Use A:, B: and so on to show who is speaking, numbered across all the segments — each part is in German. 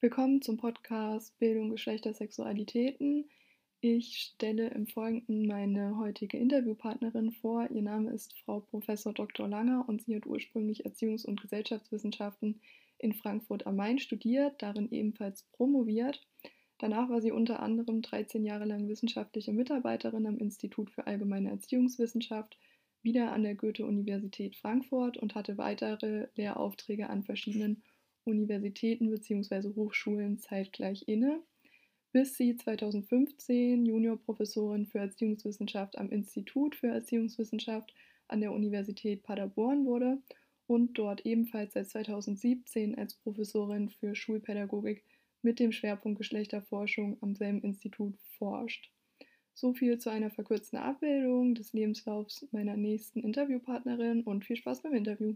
A: Willkommen zum Podcast Bildung Geschlechter Sexualitäten. Ich stelle im Folgenden meine heutige Interviewpartnerin vor. Ihr Name ist Frau Prof. Dr. Langer und sie hat ursprünglich Erziehungs- und Gesellschaftswissenschaften in Frankfurt am Main studiert, darin ebenfalls promoviert. Danach war sie unter anderem 13 Jahre lang wissenschaftliche Mitarbeiterin am Institut für allgemeine Erziehungswissenschaft wieder an der Goethe-Universität Frankfurt und hatte weitere Lehraufträge an verschiedenen Universitäten bzw. Hochschulen zeitgleich inne, bis sie 2015 Juniorprofessorin für Erziehungswissenschaft am Institut für Erziehungswissenschaft an der Universität Paderborn wurde und dort ebenfalls seit 2017 als Professorin für Schulpädagogik mit dem Schwerpunkt Geschlechterforschung am selben Institut forscht. So viel zu einer verkürzten Abbildung des Lebenslaufs meiner nächsten Interviewpartnerin und viel Spaß beim Interview.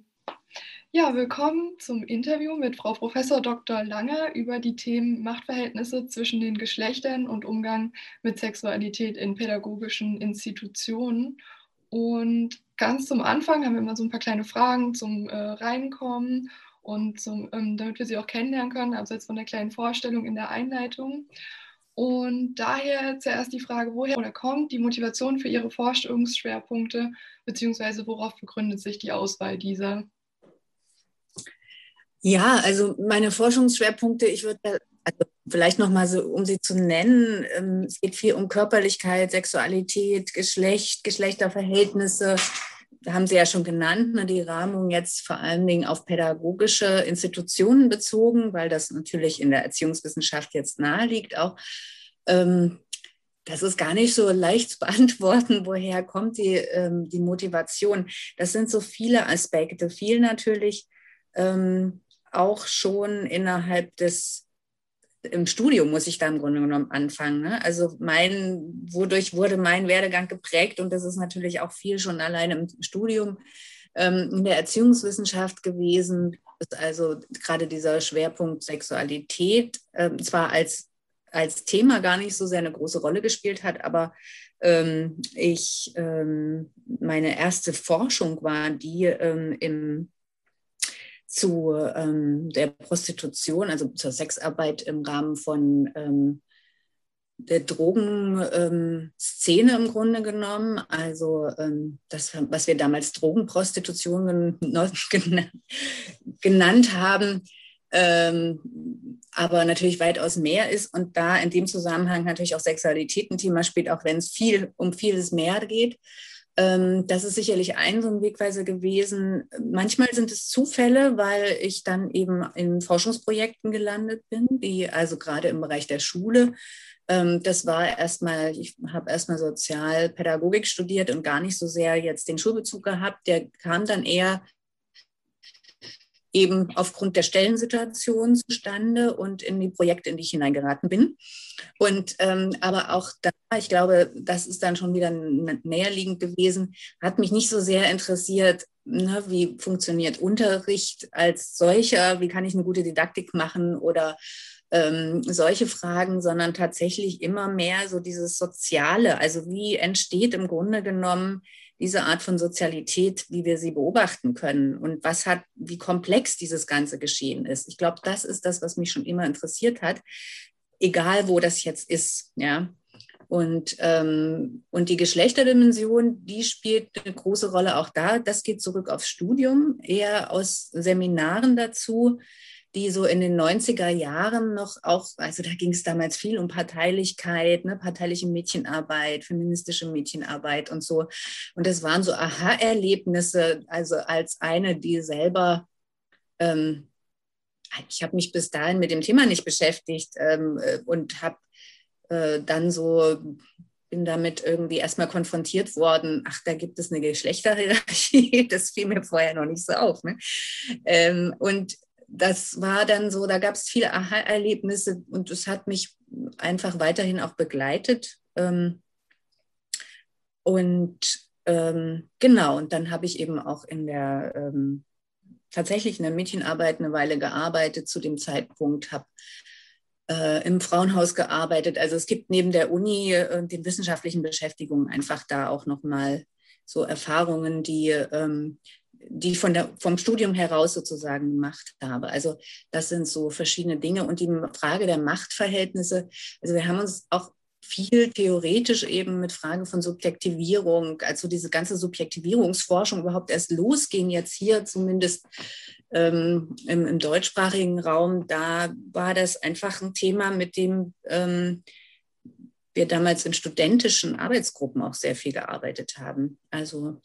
A: Ja, willkommen zum Interview mit Frau Prof. Dr. Lange über die Themen Machtverhältnisse zwischen den Geschlechtern und Umgang mit Sexualität in pädagogischen Institutionen. Und ganz zum Anfang haben wir immer so ein paar kleine Fragen zum äh, Reinkommen und zum, ähm, damit wir sie auch kennenlernen können, abseits von der kleinen Vorstellung in der Einleitung. Und daher zuerst die Frage, woher oder kommt die Motivation für Ihre Forschungsschwerpunkte, beziehungsweise worauf begründet sich die Auswahl dieser?
B: Ja, also meine Forschungsschwerpunkte, ich würde also vielleicht nochmal so, um sie zu nennen, ähm, es geht viel um Körperlichkeit, Sexualität, Geschlecht, Geschlechterverhältnisse. Da haben Sie ja schon genannt, ne, die Rahmung jetzt vor allen Dingen auf pädagogische Institutionen bezogen, weil das natürlich in der Erziehungswissenschaft jetzt naheliegt auch. Ähm, das ist gar nicht so leicht zu beantworten, woher kommt die, ähm, die Motivation. Das sind so viele Aspekte. Viel natürlich ähm, auch schon innerhalb des im Studium muss ich da im Grunde genommen anfangen. Ne? Also mein, wodurch wurde mein Werdegang geprägt und das ist natürlich auch viel schon alleine im Studium ähm, in der Erziehungswissenschaft gewesen. Also gerade dieser Schwerpunkt Sexualität ähm, zwar als, als Thema gar nicht so sehr eine große Rolle gespielt hat, aber ähm, ich, ähm, meine erste Forschung war die ähm, im zu ähm, der Prostitution, also zur Sexarbeit im Rahmen von ähm, der Drogenszene ähm, im Grunde genommen. Also ähm, das, was wir damals Drogenprostitution gen genannt haben, ähm, aber natürlich weitaus mehr ist und da in dem Zusammenhang natürlich auch Sexualität ein Thema spielt, auch wenn es viel um vieles mehr geht. Ähm, das ist sicherlich ein so ein Wegweiser gewesen. Manchmal sind es Zufälle, weil ich dann eben in Forschungsprojekten gelandet bin, die also gerade im Bereich der Schule. Ähm, das war erstmal, ich habe erstmal Sozialpädagogik studiert und gar nicht so sehr jetzt den Schulbezug gehabt. Der kam dann eher eben aufgrund der Stellensituation zustande und in die Projekte, in die ich hineingeraten bin. Und ähm, aber auch da, ich glaube, das ist dann schon wieder näherliegend gewesen, hat mich nicht so sehr interessiert, ne, wie funktioniert Unterricht als solcher, wie kann ich eine gute Didaktik machen oder ähm, solche Fragen, sondern tatsächlich immer mehr so dieses Soziale, also wie entsteht im Grunde genommen diese Art von Sozialität, wie wir sie beobachten können und was hat, wie komplex dieses ganze Geschehen ist. Ich glaube, das ist das, was mich schon immer interessiert hat, egal wo das jetzt ist, ja. Und, ähm, und die Geschlechterdimension, die spielt eine große Rolle auch da. Das geht zurück aufs Studium, eher aus Seminaren dazu die so in den 90er Jahren noch auch, also da ging es damals viel um Parteilichkeit, ne, parteiliche Mädchenarbeit, feministische Mädchenarbeit und so. Und das waren so Aha-Erlebnisse, also als eine, die selber, ähm, ich habe mich bis dahin mit dem Thema nicht beschäftigt ähm, äh, und habe äh, dann so bin damit irgendwie erstmal konfrontiert worden, ach, da gibt es eine Geschlechterhierarchie, das fiel mir vorher noch nicht so auf. Ne? Ähm, und das war dann so, da gab es viele Aha-Erlebnisse und es hat mich einfach weiterhin auch begleitet. Ähm, und ähm, genau, und dann habe ich eben auch in der ähm, tatsächlich in der Mädchenarbeit eine Weile gearbeitet zu dem Zeitpunkt, habe äh, im Frauenhaus gearbeitet. Also es gibt neben der Uni und den wissenschaftlichen Beschäftigungen einfach da auch nochmal so Erfahrungen, die ähm, die von der, vom Studium heraus sozusagen gemacht habe. Also das sind so verschiedene Dinge. Und die Frage der Machtverhältnisse, also wir haben uns auch viel theoretisch eben mit Fragen von Subjektivierung, also diese ganze Subjektivierungsforschung überhaupt erst losging, jetzt hier zumindest ähm, im, im, deutschsprachigen Raum, da war das einfach ein Thema, mit dem ähm, wir damals in studentischen Arbeitsgruppen auch sehr viel gearbeitet haben. Also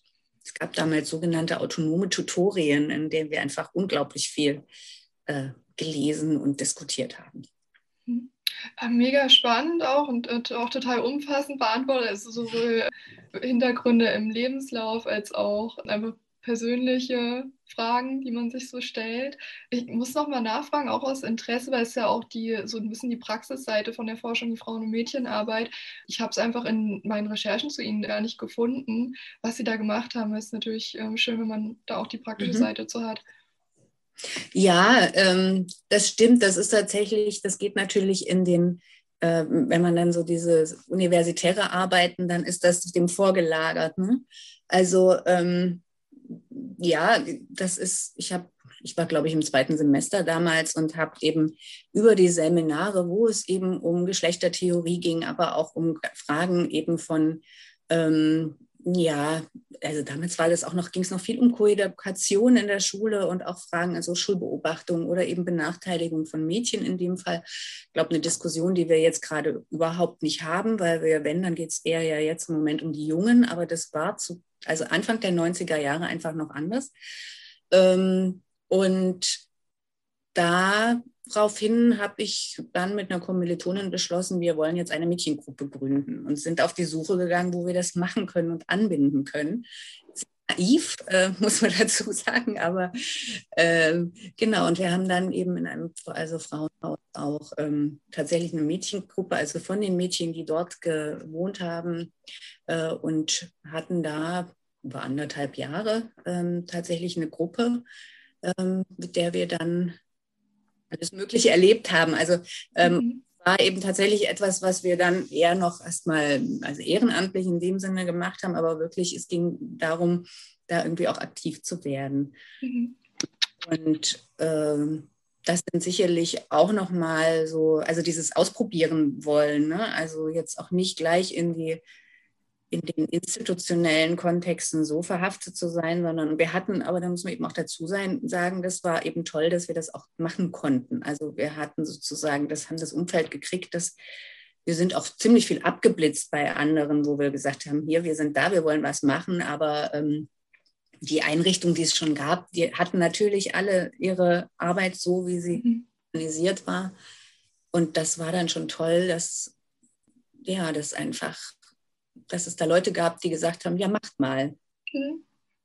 B: es gab damals sogenannte autonome Tutorien, in denen wir einfach unglaublich viel äh, gelesen und diskutiert haben.
A: Mhm. Mega spannend auch und, und, auch total umfassend beantwortet. Also sowohl Hintergründe im Lebenslauf als auch einfach persönliche Fragen, die man sich so stellt. Ich muss noch mal nachfragen, auch aus Interesse, weil es ja auch die so ein bisschen die Praxisseite von der Forschung, die Frauen- und Mädchenarbeit. Ich habe es einfach in meinen Recherchen zu Ihnen gar nicht gefunden, was Sie da gemacht haben. Es ist natürlich ähm, schön, wenn man da auch die praktische mhm. Seite zu hat.
B: Ja, ähm, das stimmt. Das ist tatsächlich, das geht natürlich in den, äh, wenn man dann so diese universitäre Arbeiten, dann ist das dem vorgelagert. Ne? Also ähm, ja, das ist, ich habe, ich war, glaube ich, im zweiten Semester damals und habe eben über die Seminare, wo es eben um Geschlechtertheorie ging, aber auch um Fragen eben von ähm, ja, also damals war das auch noch, ging es noch viel um Koedukation in der Schule und auch Fragen, also Schulbeobachtung oder eben Benachteiligung von Mädchen in dem Fall. Ich glaube, eine Diskussion, die wir jetzt gerade überhaupt nicht haben, weil wir, wenn, dann geht es eher ja jetzt im Moment um die Jungen, aber das war zu, also Anfang der 90er Jahre einfach noch anders. Ähm, und da Daraufhin habe ich dann mit einer Kommilitonin beschlossen, wir wollen jetzt eine Mädchengruppe gründen und sind auf die Suche gegangen, wo wir das machen können und anbinden können. Naiv, äh, muss man dazu sagen, aber äh, genau, und wir haben dann eben in einem also Frauenhaus auch ähm, tatsächlich eine Mädchengruppe, also von den Mädchen, die dort gewohnt haben äh, und hatten da über anderthalb Jahre ähm, tatsächlich eine Gruppe, ähm, mit der wir dann alles Mögliche erlebt haben. Also ähm, mhm. war eben tatsächlich etwas, was wir dann eher noch erstmal also ehrenamtlich in dem Sinne gemacht haben, aber wirklich es ging darum, da irgendwie auch aktiv zu werden. Mhm. Und ähm, das sind sicherlich auch noch mal so, also dieses Ausprobieren wollen, ne? also jetzt auch nicht gleich in die in den institutionellen Kontexten so verhaftet zu sein, sondern wir hatten, aber da muss man eben auch dazu sein, sagen, das war eben toll, dass wir das auch machen konnten. Also wir hatten sozusagen, das haben das Umfeld gekriegt, dass wir sind auch ziemlich viel abgeblitzt bei anderen, wo wir gesagt haben, hier, wir sind da, wir wollen was machen, aber ähm, die Einrichtung, die es schon gab, die hatten natürlich alle ihre Arbeit so, wie sie mhm. organisiert war. Und das war dann schon toll, dass ja, das einfach dass es da Leute gab, die gesagt haben, ja, macht mal.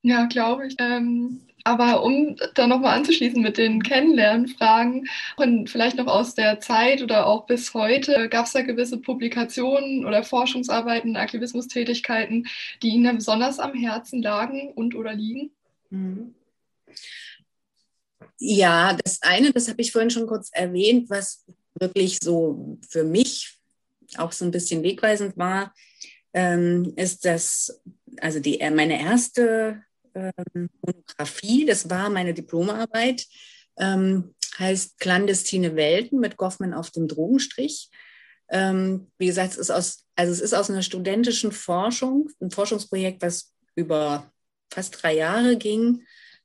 A: Ja, glaube ich. Ähm, aber um da nochmal anzuschließen mit den Kennenlernfragen und vielleicht noch aus der Zeit oder auch bis heute, gab es da gewisse Publikationen oder Forschungsarbeiten, Aktivismustätigkeiten, die Ihnen da besonders am Herzen lagen und oder liegen? Mhm.
B: Ja, das eine, das habe ich vorhin schon kurz erwähnt, was wirklich so für mich auch so ein bisschen wegweisend war, ähm, ist das, also die, äh, meine erste ähm, Monographie, das war meine Diplomarbeit, ähm, heißt Clandestine Welten mit Goffman auf dem Drogenstrich. Ähm, wie gesagt, es ist aus, also es ist aus einer studentischen Forschung, ein Forschungsprojekt, was über fast drei Jahre ging,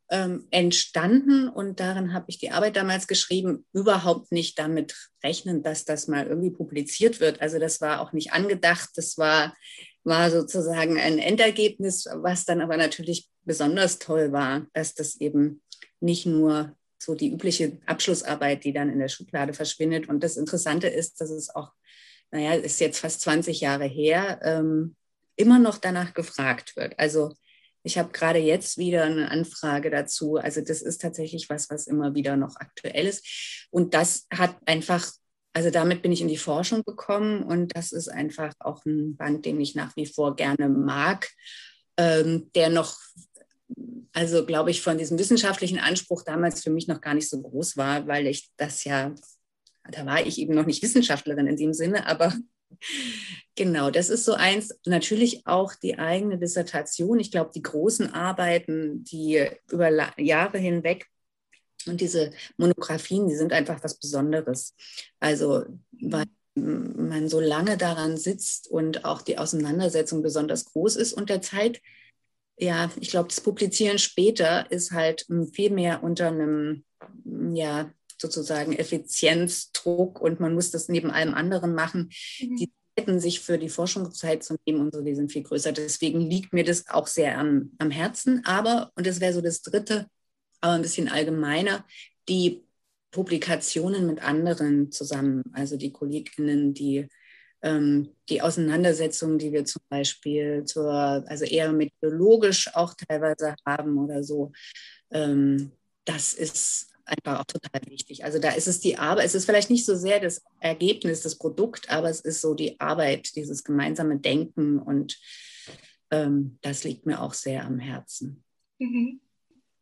B: ähm, entstanden und darin habe ich die Arbeit damals geschrieben, überhaupt nicht damit rechnen, dass das mal irgendwie publiziert wird. Also das war auch nicht angedacht, das war, war sozusagen ein Endergebnis, was dann aber natürlich besonders toll war, dass das eben nicht nur so die übliche Abschlussarbeit, die dann in der Schublade verschwindet. Und das Interessante ist, dass es auch, naja, ist jetzt fast 20 Jahre her, ähm, immer noch danach gefragt wird. Also ich habe gerade jetzt wieder eine Anfrage dazu. Also das ist tatsächlich was, was immer wieder noch aktuell ist. Und das hat einfach, also damit bin ich in die Forschung gekommen und das ist einfach auch ein Band, den ich nach wie vor gerne mag, ähm, der noch, also glaube ich, von diesem wissenschaftlichen Anspruch damals für mich noch gar nicht so groß war, weil ich das ja, da war ich eben noch nicht Wissenschaftlerin in dem Sinne, aber Genau, das ist so eins. Natürlich auch die eigene Dissertation. Ich glaube, die großen Arbeiten, die über Jahre hinweg und diese Monographien, die sind einfach was Besonderes. Also, weil man so lange daran sitzt und auch die Auseinandersetzung besonders groß ist und der Zeit, ja, ich glaube, das Publizieren später ist halt viel mehr unter einem, ja, sozusagen Effizienzdruck und man muss das neben allem anderen machen. Mhm. Die Zeiten, sich für die Forschungszeit zu nehmen und so, die sind viel größer. Deswegen liegt mir das auch sehr am, am Herzen. Aber, und das wäre so das dritte, aber ein bisschen allgemeiner, die Publikationen mit anderen zusammen, also die Kolleginnen, die ähm, die Auseinandersetzungen, die wir zum Beispiel zur, also eher methodologisch auch teilweise haben oder so, ähm, das ist einfach auch total wichtig. Also da ist es die Arbeit, es ist vielleicht nicht so sehr das Ergebnis, das Produkt, aber es ist so die Arbeit, dieses gemeinsame Denken und ähm, das liegt mir auch sehr am Herzen.
A: Mhm.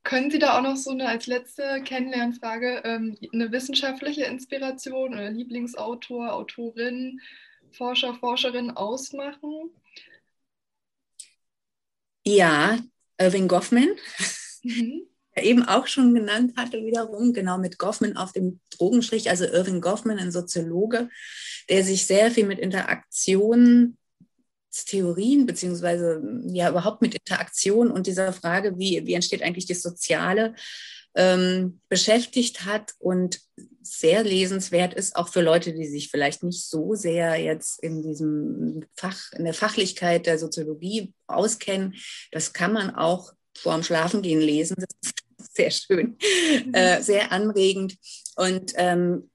A: Können Sie da auch noch so eine als letzte Kennenlernfrage ähm, eine wissenschaftliche Inspiration oder Lieblingsautor, Autorin, Forscher, Forscherin ausmachen?
B: Ja, Irving Goffman. Mhm eben auch schon genannt hatte, wiederum, genau mit Goffman auf dem Drogenstrich, also Irving Goffman, ein Soziologe, der sich sehr viel mit Interaktionstheorien, beziehungsweise ja überhaupt mit Interaktion und dieser Frage, wie, wie entsteht eigentlich das Soziale, ähm, beschäftigt hat und sehr lesenswert ist, auch für Leute, die sich vielleicht nicht so sehr jetzt in diesem Fach, in der Fachlichkeit der Soziologie auskennen. Das kann man auch vorm Schlafengehen lesen. Das ist sehr schön, mhm. äh, sehr anregend. Und ähm,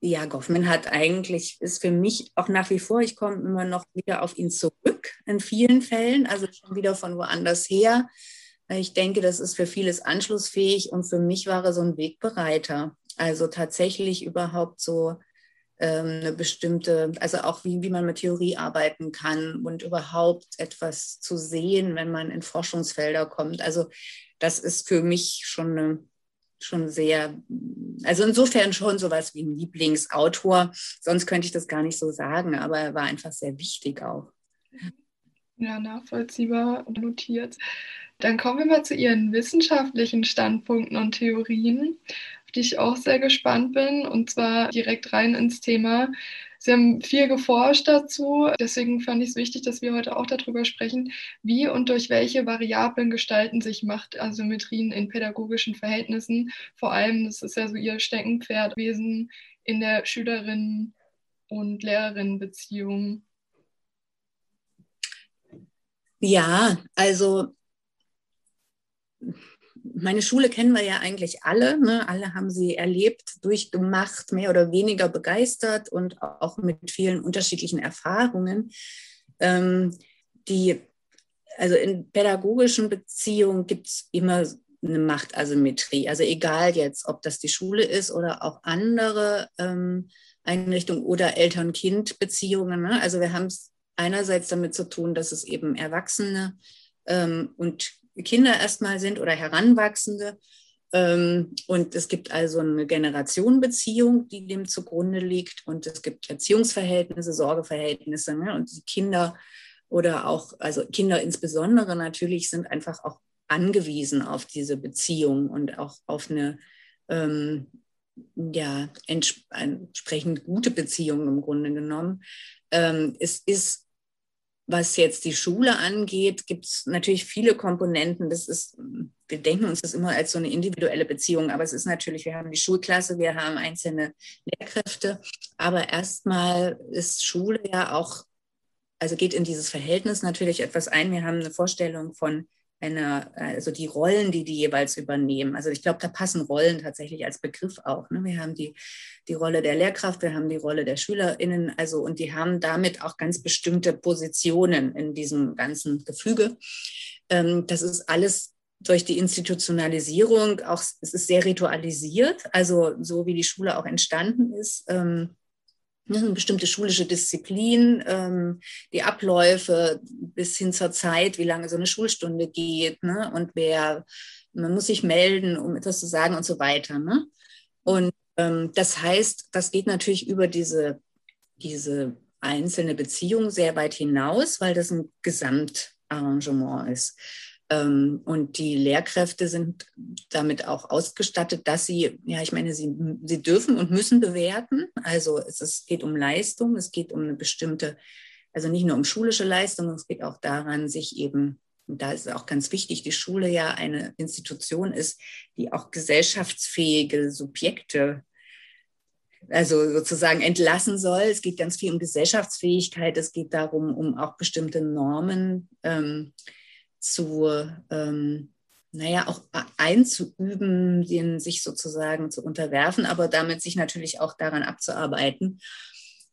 B: ja, Goffman hat eigentlich, ist für mich auch nach wie vor, ich komme immer noch wieder auf ihn zurück in vielen Fällen, also schon wieder von woanders her. Ich denke, das ist für vieles anschlussfähig und für mich war er so ein Wegbereiter. Also tatsächlich überhaupt so eine bestimmte, also auch wie, wie man mit Theorie arbeiten kann und überhaupt etwas zu sehen, wenn man in Forschungsfelder kommt. Also das ist für mich schon eine, schon sehr, also insofern schon sowas wie ein Lieblingsautor. Sonst könnte ich das gar nicht so sagen, aber er war einfach sehr wichtig auch.
A: Ja, nachvollziehbar notiert. Dann kommen wir mal zu Ihren wissenschaftlichen Standpunkten und Theorien, die ich auch sehr gespannt bin, und zwar direkt rein ins Thema Sie haben viel geforscht dazu. Deswegen fand ich es wichtig, dass wir heute auch darüber sprechen, wie und durch welche Variablen gestalten sich Machtasymmetrien in pädagogischen Verhältnissen. Vor allem, das ist ja so Ihr Steckenpferd gewesen in der Schülerinnen- und Lehrerinnenbeziehung.
B: Ja, also meine Schule kennen wir ja eigentlich alle. Ne? Alle haben sie erlebt, durchgemacht, mehr oder weniger begeistert und auch mit vielen unterschiedlichen Erfahrungen. Ähm, die, also in pädagogischen Beziehungen gibt es immer eine Machtasymmetrie. Also egal jetzt, ob das die Schule ist oder auch andere ähm, Einrichtungen oder Eltern-Kind-Beziehungen. Ne? Also wir haben es einerseits damit zu tun, dass es eben Erwachsene ähm, und Kinder erstmal sind oder Heranwachsende. Ähm, und es gibt also eine Generationenbeziehung, die dem zugrunde liegt. Und es gibt Erziehungsverhältnisse, Sorgeverhältnisse. Ne? Und die Kinder oder auch, also Kinder insbesondere natürlich, sind einfach auch angewiesen auf diese Beziehung und auch auf eine ähm, ja, entsprechend gute Beziehung im Grunde genommen. Ähm, es ist was jetzt die Schule angeht, gibt es natürlich viele Komponenten. Das ist, wir denken uns das immer als so eine individuelle Beziehung, aber es ist natürlich, wir haben die Schulklasse, wir haben einzelne Lehrkräfte, aber erstmal ist Schule ja auch, also geht in dieses Verhältnis natürlich etwas ein. Wir haben eine Vorstellung von einer, also die Rollen, die die jeweils übernehmen. Also ich glaube, da passen Rollen tatsächlich als Begriff auch. Ne? Wir haben die, die Rolle der Lehrkraft, wir haben die Rolle der SchülerInnen, also und die haben damit auch ganz bestimmte Positionen in diesem ganzen Gefüge. Ähm, das ist alles durch die Institutionalisierung auch, es ist sehr ritualisiert, also so wie die Schule auch entstanden ist. Ähm, eine bestimmte schulische Disziplin, ähm, die Abläufe bis hin zur Zeit, wie lange so eine Schulstunde geht ne? und wer, man muss sich melden, um etwas zu sagen und so weiter. Ne? Und ähm, das heißt, das geht natürlich über diese, diese einzelne Beziehung sehr weit hinaus, weil das ein Gesamtarrangement ist. Ähm, und die Lehrkräfte sind damit auch ausgestattet, dass sie, ja, ich meine, sie, sie dürfen und müssen bewerten. Also es, es geht um Leistung, es geht um eine bestimmte, also nicht nur um schulische Leistung, es geht auch daran, sich eben, und da ist auch ganz wichtig, die Schule ja eine Institution ist, die auch gesellschaftsfähige Subjekte also sozusagen entlassen soll. Es geht ganz viel um Gesellschaftsfähigkeit. Es geht darum, um auch bestimmte Normen ähm, zu, ähm, naja, auch einzuüben, denen sich sozusagen zu unterwerfen, aber damit sich natürlich auch daran abzuarbeiten.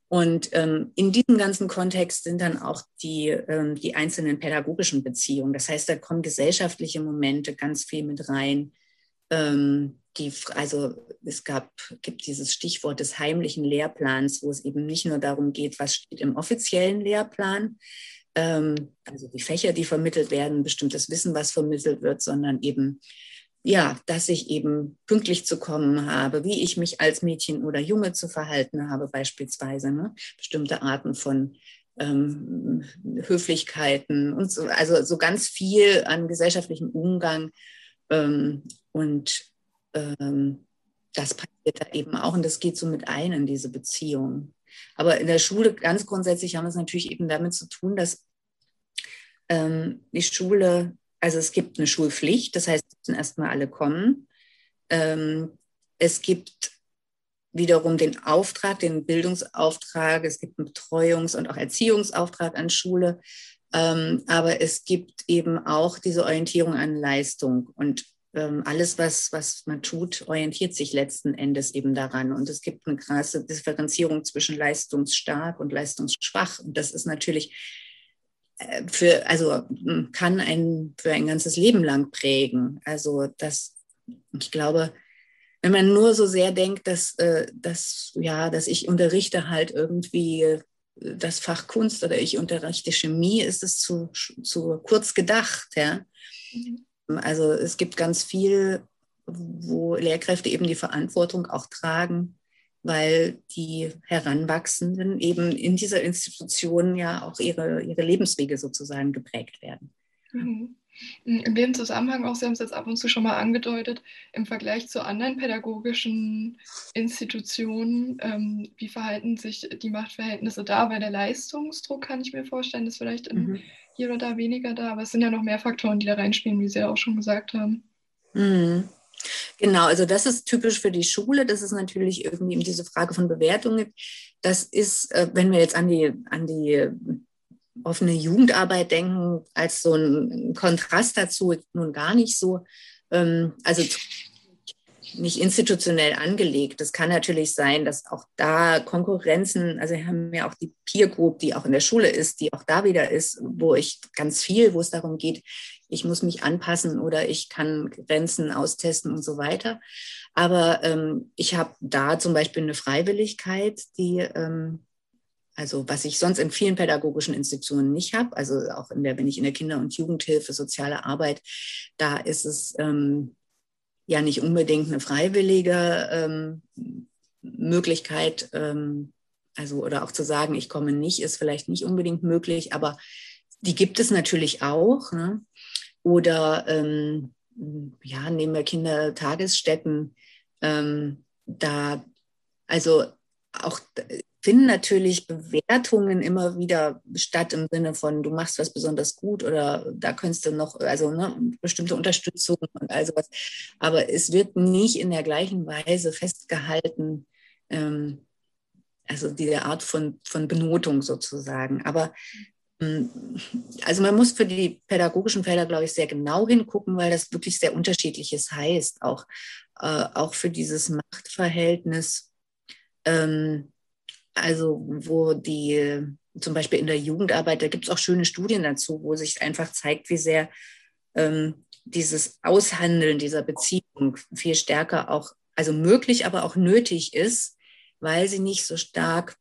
B: Und ähm, in diesem ganzen Kontext sind dann auch die, ähm, die einzelnen pädagogischen Beziehungen. Das heißt, da kommen gesellschaftliche Momente ganz viel mit rein. Ähm, die, also es gab, gibt dieses Stichwort des heimlichen Lehrplans, wo es eben nicht nur darum geht, was steht im offiziellen Lehrplan, ähm, also die Fächer, die vermittelt werden, bestimmtes Wissen, was vermittelt wird, sondern eben, ja, dass ich eben pünktlich zu kommen habe, wie ich mich als Mädchen oder Junge zu verhalten habe, beispielsweise, ne? bestimmte Arten von ähm, Höflichkeiten und so, also so ganz viel an gesellschaftlichem Umgang ähm, und ähm, das passiert da eben auch und das geht so mit ein in diese Beziehung. Aber in der Schule ganz grundsätzlich haben wir es natürlich eben damit zu tun, dass ähm, die Schule, also es gibt eine Schulpflicht, das heißt, müssen erstmal alle kommen. Ähm, es gibt wiederum den Auftrag, den Bildungsauftrag, es gibt einen Betreuungs- und auch Erziehungsauftrag an Schule, ähm, aber es gibt eben auch diese Orientierung an Leistung und ähm, alles, was, was man tut, orientiert sich letzten Endes eben daran. Und es gibt eine krasse Differenzierung zwischen leistungsstark und leistungsschwach. Und das ist natürlich für, also kann ein für ein ganzes Leben lang prägen. Also das, ich glaube, wenn man nur so sehr denkt, dass, äh, dass, ja, dass ich unterrichte halt irgendwie äh, das Fach Kunst oder ich unterrichte Chemie, ist es zu, zu kurz gedacht. Ja? Mhm. Also es gibt ganz viel, wo Lehrkräfte eben die Verantwortung auch tragen, weil die Heranwachsenden eben in dieser Institution ja auch ihre, ihre Lebenswege sozusagen geprägt werden.
A: Mhm. In dem Zusammenhang auch, Sie haben es jetzt ab und zu schon mal angedeutet, im Vergleich zu anderen pädagogischen Institutionen, ähm, wie verhalten sich die Machtverhältnisse da? Weil der Leistungsdruck, kann ich mir vorstellen, ist vielleicht in, mhm. hier oder da weniger da, aber es sind ja noch mehr Faktoren, die da reinspielen, wie Sie ja auch schon gesagt haben.
B: Mhm. Genau, also das ist typisch für die Schule. Das ist natürlich irgendwie diese Frage von Bewertungen. Das ist, äh, wenn wir jetzt an die, an die offene Jugendarbeit denken, als so ein Kontrast dazu, nun gar nicht so, ähm, also nicht institutionell angelegt. Es kann natürlich sein, dass auch da Konkurrenzen, also wir haben ja auch die Peer Group, die auch in der Schule ist, die auch da wieder ist, wo ich ganz viel, wo es darum geht, ich muss mich anpassen oder ich kann Grenzen austesten und so weiter. Aber ähm, ich habe da zum Beispiel eine Freiwilligkeit, die ähm, also was ich sonst in vielen pädagogischen Institutionen nicht habe, also auch in der, wenn ich in der Kinder- und Jugendhilfe, soziale Arbeit, da ist es ähm, ja nicht unbedingt eine freiwillige ähm, Möglichkeit, ähm, also oder auch zu sagen, ich komme nicht, ist vielleicht nicht unbedingt möglich, aber die gibt es natürlich auch. Ne? Oder ähm, ja, nehmen wir Kindertagesstätten, ähm, da also auch finden natürlich Bewertungen immer wieder statt im Sinne von, du machst was besonders gut oder da könntest du noch, also ne, bestimmte Unterstützung und all sowas. Aber es wird nicht in der gleichen Weise festgehalten, ähm, also diese Art von, von Benotung sozusagen. Aber also man muss für die pädagogischen Felder, glaube ich, sehr genau hingucken, weil das wirklich sehr unterschiedliches heißt, auch, äh, auch für dieses Machtverhältnis. Ähm, also wo die zum Beispiel in der Jugendarbeit, da gibt es auch schöne Studien dazu, wo sich einfach zeigt, wie sehr ähm, dieses Aushandeln dieser Beziehung viel stärker auch, also möglich, aber auch nötig ist, weil sie nicht so stark,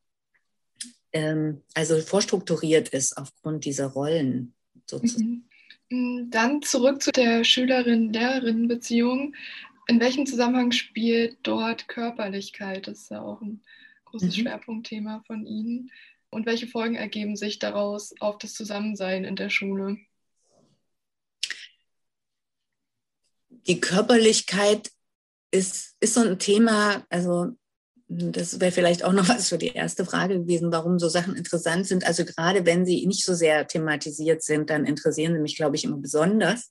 B: ähm, also vorstrukturiert ist aufgrund dieser Rollen sozusagen.
A: Mhm. Mm, dann zurück zu der Schülerin-Lehrerin-Beziehung. In welchem Zusammenhang spielt dort Körperlichkeit? Das ist ja auch ein großes mhm. Schwerpunktthema von Ihnen. Und welche Folgen ergeben sich daraus auf das Zusammensein in der Schule?
B: Die Körperlichkeit ist, ist so ein Thema, also das wäre vielleicht auch noch was für die erste Frage gewesen, warum so Sachen interessant sind. Also gerade wenn sie nicht so sehr thematisiert sind, dann interessieren sie mich, glaube ich, immer besonders.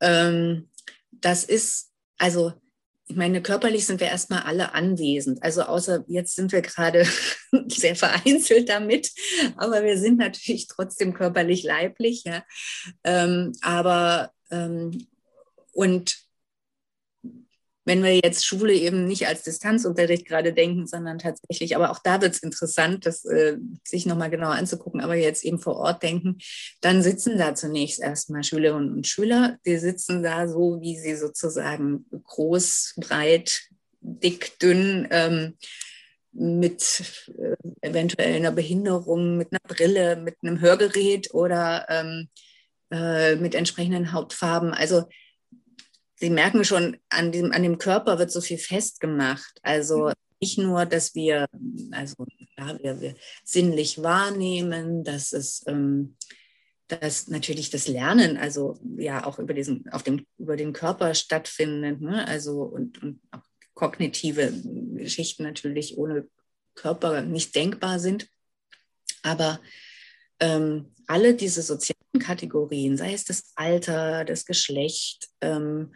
B: Ähm, das ist, also ich meine, körperlich sind wir erstmal alle anwesend. Also außer jetzt sind wir gerade sehr vereinzelt damit, aber wir sind natürlich trotzdem körperlich leiblich. Ja. Ähm, aber ähm, und wenn wir jetzt Schule eben nicht als Distanzunterricht gerade denken, sondern tatsächlich, aber auch da wird es interessant, das äh, sich nochmal genauer anzugucken, aber jetzt eben vor Ort denken, dann sitzen da zunächst erstmal Schülerinnen und Schüler, die sitzen da so, wie sie sozusagen groß, breit, dick, dünn, ähm, mit äh, eventuell einer Behinderung, mit einer Brille, mit einem Hörgerät oder ähm, äh, mit entsprechenden Hautfarben. Also Sie merken schon, an dem, an dem Körper wird so viel festgemacht. Also mhm. nicht nur, dass wir, also ja, wir, wir sinnlich wahrnehmen, dass es ähm, dass natürlich das Lernen, also ja auch über diesen, auf dem, über den Körper stattfindet, ne? also und, und auch kognitive Geschichten natürlich ohne Körper nicht denkbar sind. Aber ähm, alle diese sozialen Kategorien, sei es das Alter, das Geschlecht, ähm,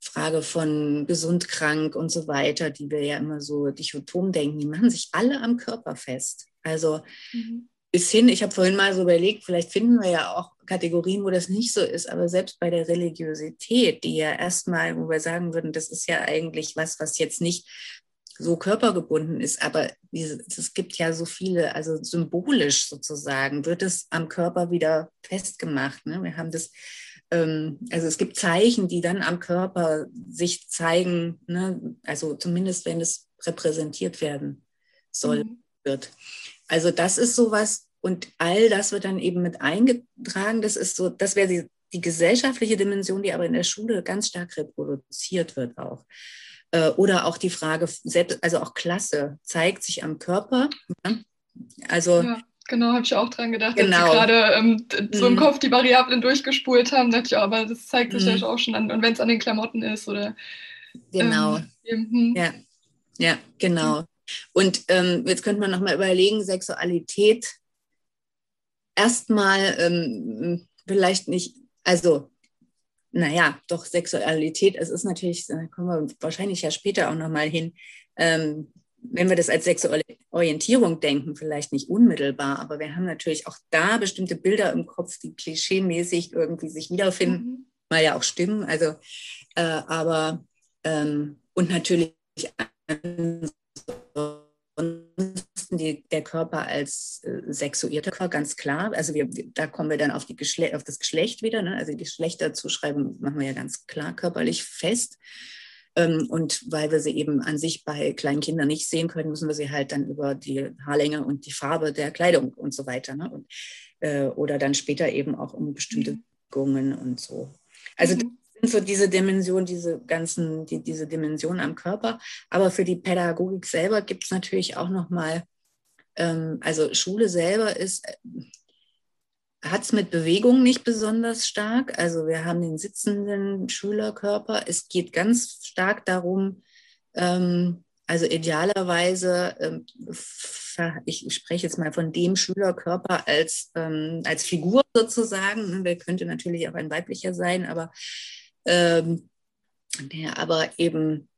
B: Frage von gesund, krank und so weiter, die wir ja immer so dichotom denken, die machen sich alle am Körper fest. Also mhm. bis hin, ich habe vorhin mal so überlegt, vielleicht finden wir ja auch Kategorien, wo das nicht so ist, aber selbst bei der Religiosität, die ja erstmal, wo wir sagen würden, das ist ja eigentlich was, was jetzt nicht so körpergebunden ist, aber es gibt ja so viele, also symbolisch sozusagen, wird es am Körper wieder festgemacht. Ne? Wir haben das, ähm, also es gibt Zeichen, die dann am Körper sich zeigen, ne? also zumindest wenn es repräsentiert werden soll, mhm. wird. Also das ist sowas und all das wird dann eben mit eingetragen. Das ist so, das wäre die, die gesellschaftliche Dimension, die aber in der Schule ganz stark reproduziert wird auch. Äh, oder auch die Frage, also auch Klasse zeigt sich am Körper. Also
A: ja, genau, habe ich auch dran gedacht, genau. dass Sie gerade ähm, so im mhm. Kopf die Variablen durchgespult haben, dachte ich, aber das zeigt sich mhm. ja auch schon an, und wenn es an den Klamotten ist oder
B: Genau. Ähm, hm. ja. ja, genau. Und ähm, jetzt könnte man nochmal überlegen, Sexualität erstmal ähm, vielleicht nicht, also naja, doch Sexualität, es ist natürlich, da kommen wir wahrscheinlich ja später auch nochmal hin, ähm, wenn wir das als sexuelle Orientierung denken, vielleicht nicht unmittelbar, aber wir haben natürlich auch da bestimmte Bilder im Kopf, die klischeemäßig irgendwie sich wiederfinden, mhm. mal ja auch stimmen. Also, äh, aber ähm, und natürlich die, der Körper als äh, sexuierter Körper, ganz klar. Also wir, da kommen wir dann auf, die Geschle auf das Geschlecht wieder. Ne? Also die Geschlechterzuschreibung machen wir ja ganz klar körperlich fest. Ähm, und weil wir sie eben an sich bei kleinen Kindern nicht sehen können, müssen wir sie halt dann über die Haarlänge und die Farbe der Kleidung und so weiter. Ne? Und, äh, oder dann später eben auch um bestimmte mhm. Bewegungen und so. Also mhm sind so diese Dimension, diese ganzen, die, diese Dimension am Körper. Aber für die Pädagogik selber gibt es natürlich auch nochmal ähm, also Schule selber ist, äh, hat es mit Bewegung nicht besonders stark. Also wir haben den sitzenden Schülerkörper. Es geht ganz stark darum, ähm, also idealerweise, ähm, ich spreche jetzt mal von dem Schülerkörper als, ähm, als Figur sozusagen. Der könnte natürlich auch ein weiblicher sein, aber ähm, der aber eben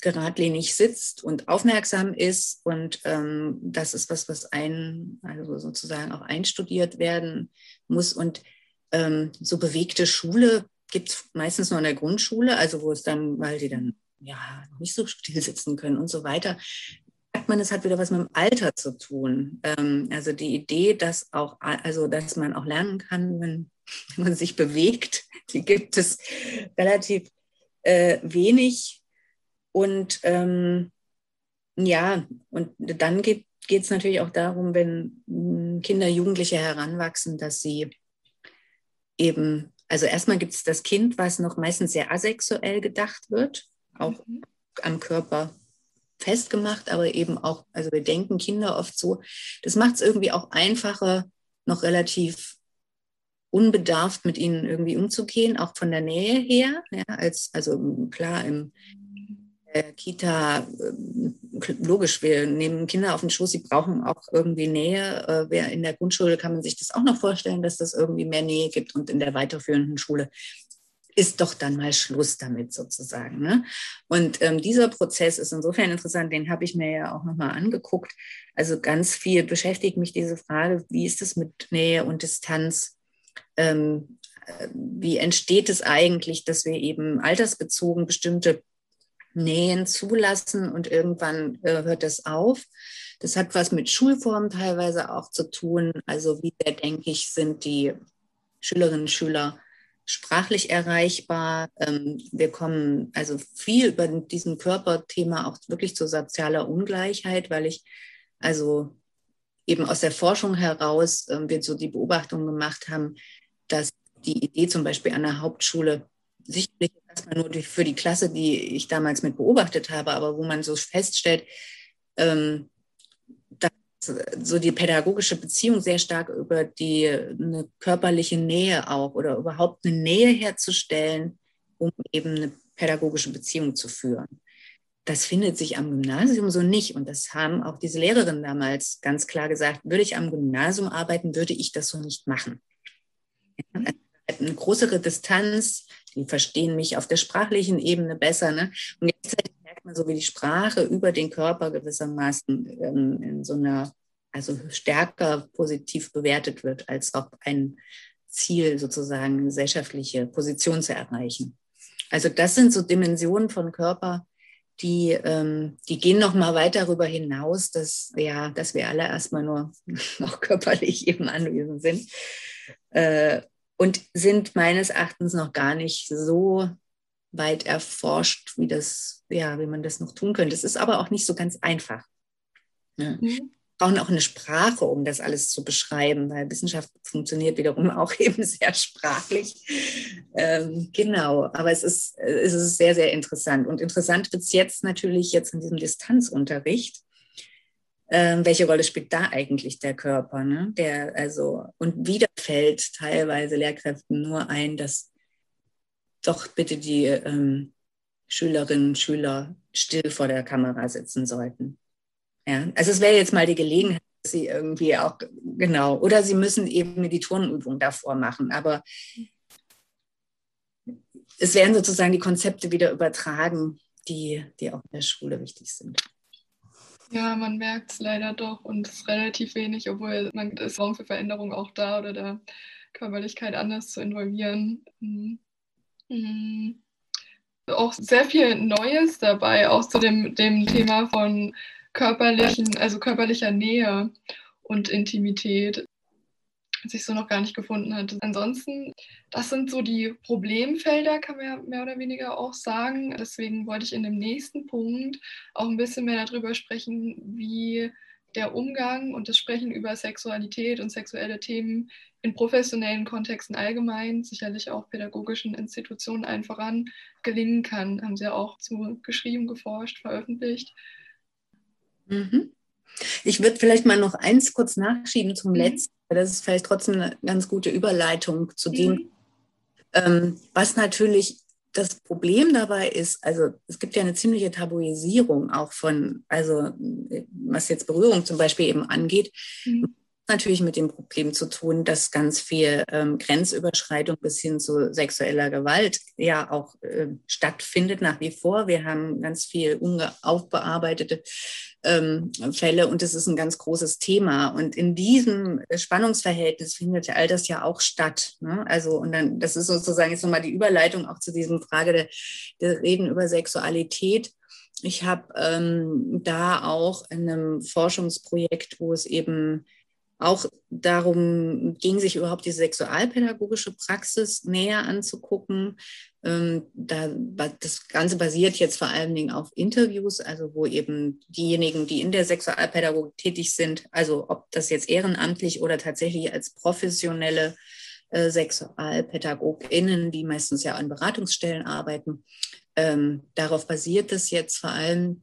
B: geradlinig sitzt und aufmerksam ist. Und ähm, das ist was, was ein, also sozusagen auch einstudiert werden muss. Und ähm, so bewegte Schule gibt es meistens nur in der Grundschule, also wo es dann, weil die dann ja nicht so still sitzen können und so weiter. Sagt man, es hat wieder was mit dem Alter zu tun. Ähm, also die Idee, dass auch, also dass man auch lernen kann, wenn, wenn man sich bewegt, die gibt es relativ äh, wenig und ähm, ja, und dann geht es natürlich auch darum, wenn hm, Kinder, Jugendliche heranwachsen, dass sie eben, also erstmal gibt es das Kind, was noch meistens sehr asexuell gedacht wird, auch mhm. am Körper festgemacht, aber eben auch, also wir denken Kinder oft so, das macht es irgendwie auch einfacher, noch relativ unbedarft mit ihnen irgendwie umzugehen, auch von der Nähe her. Ja, als, also klar, im Kita, äh, logisch, wir nehmen Kinder auf den Schoß, sie brauchen auch irgendwie Nähe. Äh, in der Grundschule kann man sich das auch noch vorstellen, dass das irgendwie mehr Nähe gibt und in der weiterführenden Schule ist doch dann mal Schluss damit sozusagen. Ne? Und ähm, dieser Prozess ist insofern interessant, den habe ich mir ja auch nochmal angeguckt. Also ganz viel beschäftigt mich diese Frage, wie ist es mit Nähe und Distanz? Ähm, äh, wie entsteht es eigentlich, dass wir eben altersbezogen bestimmte Nähen zulassen und irgendwann äh, hört das auf? Das hat was mit Schulformen teilweise auch zu tun. Also wie sehr, denke ich, sind die Schülerinnen und Schüler sprachlich erreichbar. Ähm, wir kommen also viel über diesen Körperthema auch wirklich zu sozialer Ungleichheit, weil ich also eben aus der Forschung heraus ähm, wir so die Beobachtung gemacht haben, dass die Idee zum Beispiel an der Hauptschule sicherlich erstmal nur für die Klasse, die ich damals mit beobachtet habe, aber wo man so feststellt, ähm, so die pädagogische Beziehung sehr stark über die eine körperliche Nähe auch oder überhaupt eine Nähe herzustellen, um eben eine pädagogische Beziehung zu führen. Das findet sich am Gymnasium so nicht. Und das haben auch diese Lehrerinnen damals ganz klar gesagt, würde ich am Gymnasium arbeiten, würde ich das so nicht machen. eine größere Distanz, die verstehen mich auf der sprachlichen Ebene besser. Ne? Und gleichzeitig merkt man so, wie die Sprache über den Körper gewissermaßen ähm, in so einer, also stärker positiv bewertet wird, als auch ein Ziel sozusagen, eine gesellschaftliche Position zu erreichen. Also das sind so Dimensionen von Körper, die, ähm, die gehen noch mal weit darüber hinaus, dass, ja, dass wir alle erstmal nur noch körperlich eben anwesend sind. Äh, und sind meines Erachtens noch gar nicht so weit erforscht, wie das, ja, wie man das noch tun könnte. Es ist aber auch nicht so ganz einfach. Ja. Mhm. Brauchen auch eine Sprache, um das alles zu beschreiben, weil Wissenschaft funktioniert wiederum auch eben sehr sprachlich. Ähm, genau, aber es ist, es ist sehr, sehr interessant. Und interessant wird es jetzt natürlich jetzt in diesem Distanzunterricht, ähm, welche Rolle spielt da eigentlich der Körper? Ne? Der, also, und wieder fällt teilweise Lehrkräften nur ein, dass doch bitte die ähm, Schülerinnen und Schüler still vor der Kamera sitzen sollten. Ja? Also es wäre jetzt mal die Gelegenheit, dass sie irgendwie auch, genau, oder sie müssen eben die Turnübung davor machen, aber es werden sozusagen die Konzepte wieder übertragen, die, die auch in der Schule wichtig sind.
A: Ja, man merkt es leider doch und es ist relativ wenig, obwohl man ist Raum für Veränderung auch da oder da Körperlichkeit anders zu involvieren. Mhm. Mhm. Auch sehr viel Neues dabei, auch zu dem, dem Thema von körperlichen, also körperlicher Nähe und Intimität sich so noch gar nicht gefunden hat. Ansonsten, das sind so die Problemfelder, kann man ja mehr oder weniger auch sagen. Deswegen wollte ich in dem nächsten Punkt auch ein bisschen mehr darüber sprechen, wie der Umgang und das Sprechen über Sexualität und sexuelle Themen in professionellen Kontexten allgemein, sicherlich auch pädagogischen Institutionen allen voran, gelingen kann. Haben Sie ja auch zu geschrieben, geforscht, veröffentlicht.
B: Mhm. Ich würde vielleicht mal noch eins kurz nachschieben zum mhm. letzten. Das ist vielleicht trotzdem eine ganz gute Überleitung zu dem, mhm. ähm, was natürlich das Problem dabei ist, also es gibt ja eine ziemliche Tabuisierung auch von, also was jetzt Berührung zum Beispiel eben angeht. Mhm natürlich mit dem Problem zu tun, dass ganz viel ähm, Grenzüberschreitung bis hin zu sexueller Gewalt ja auch äh, stattfindet nach wie vor. Wir haben ganz viel aufbearbeitete ähm, Fälle und es ist ein ganz großes Thema. Und in diesem Spannungsverhältnis findet all das ja auch statt. Ne? Also, und dann, das ist sozusagen jetzt nochmal die Überleitung auch zu diesem Frage der, der Reden über Sexualität. Ich habe ähm, da auch in einem Forschungsprojekt, wo es eben auch darum ging, sich überhaupt die sexualpädagogische Praxis näher anzugucken. Ähm, da, das Ganze basiert jetzt vor allen Dingen auf Interviews, also wo eben diejenigen, die in der Sexualpädagogik tätig sind, also ob das jetzt ehrenamtlich oder tatsächlich als professionelle äh, SexualpädagogInnen, die meistens ja an Beratungsstellen arbeiten, ähm, darauf basiert es jetzt vor allem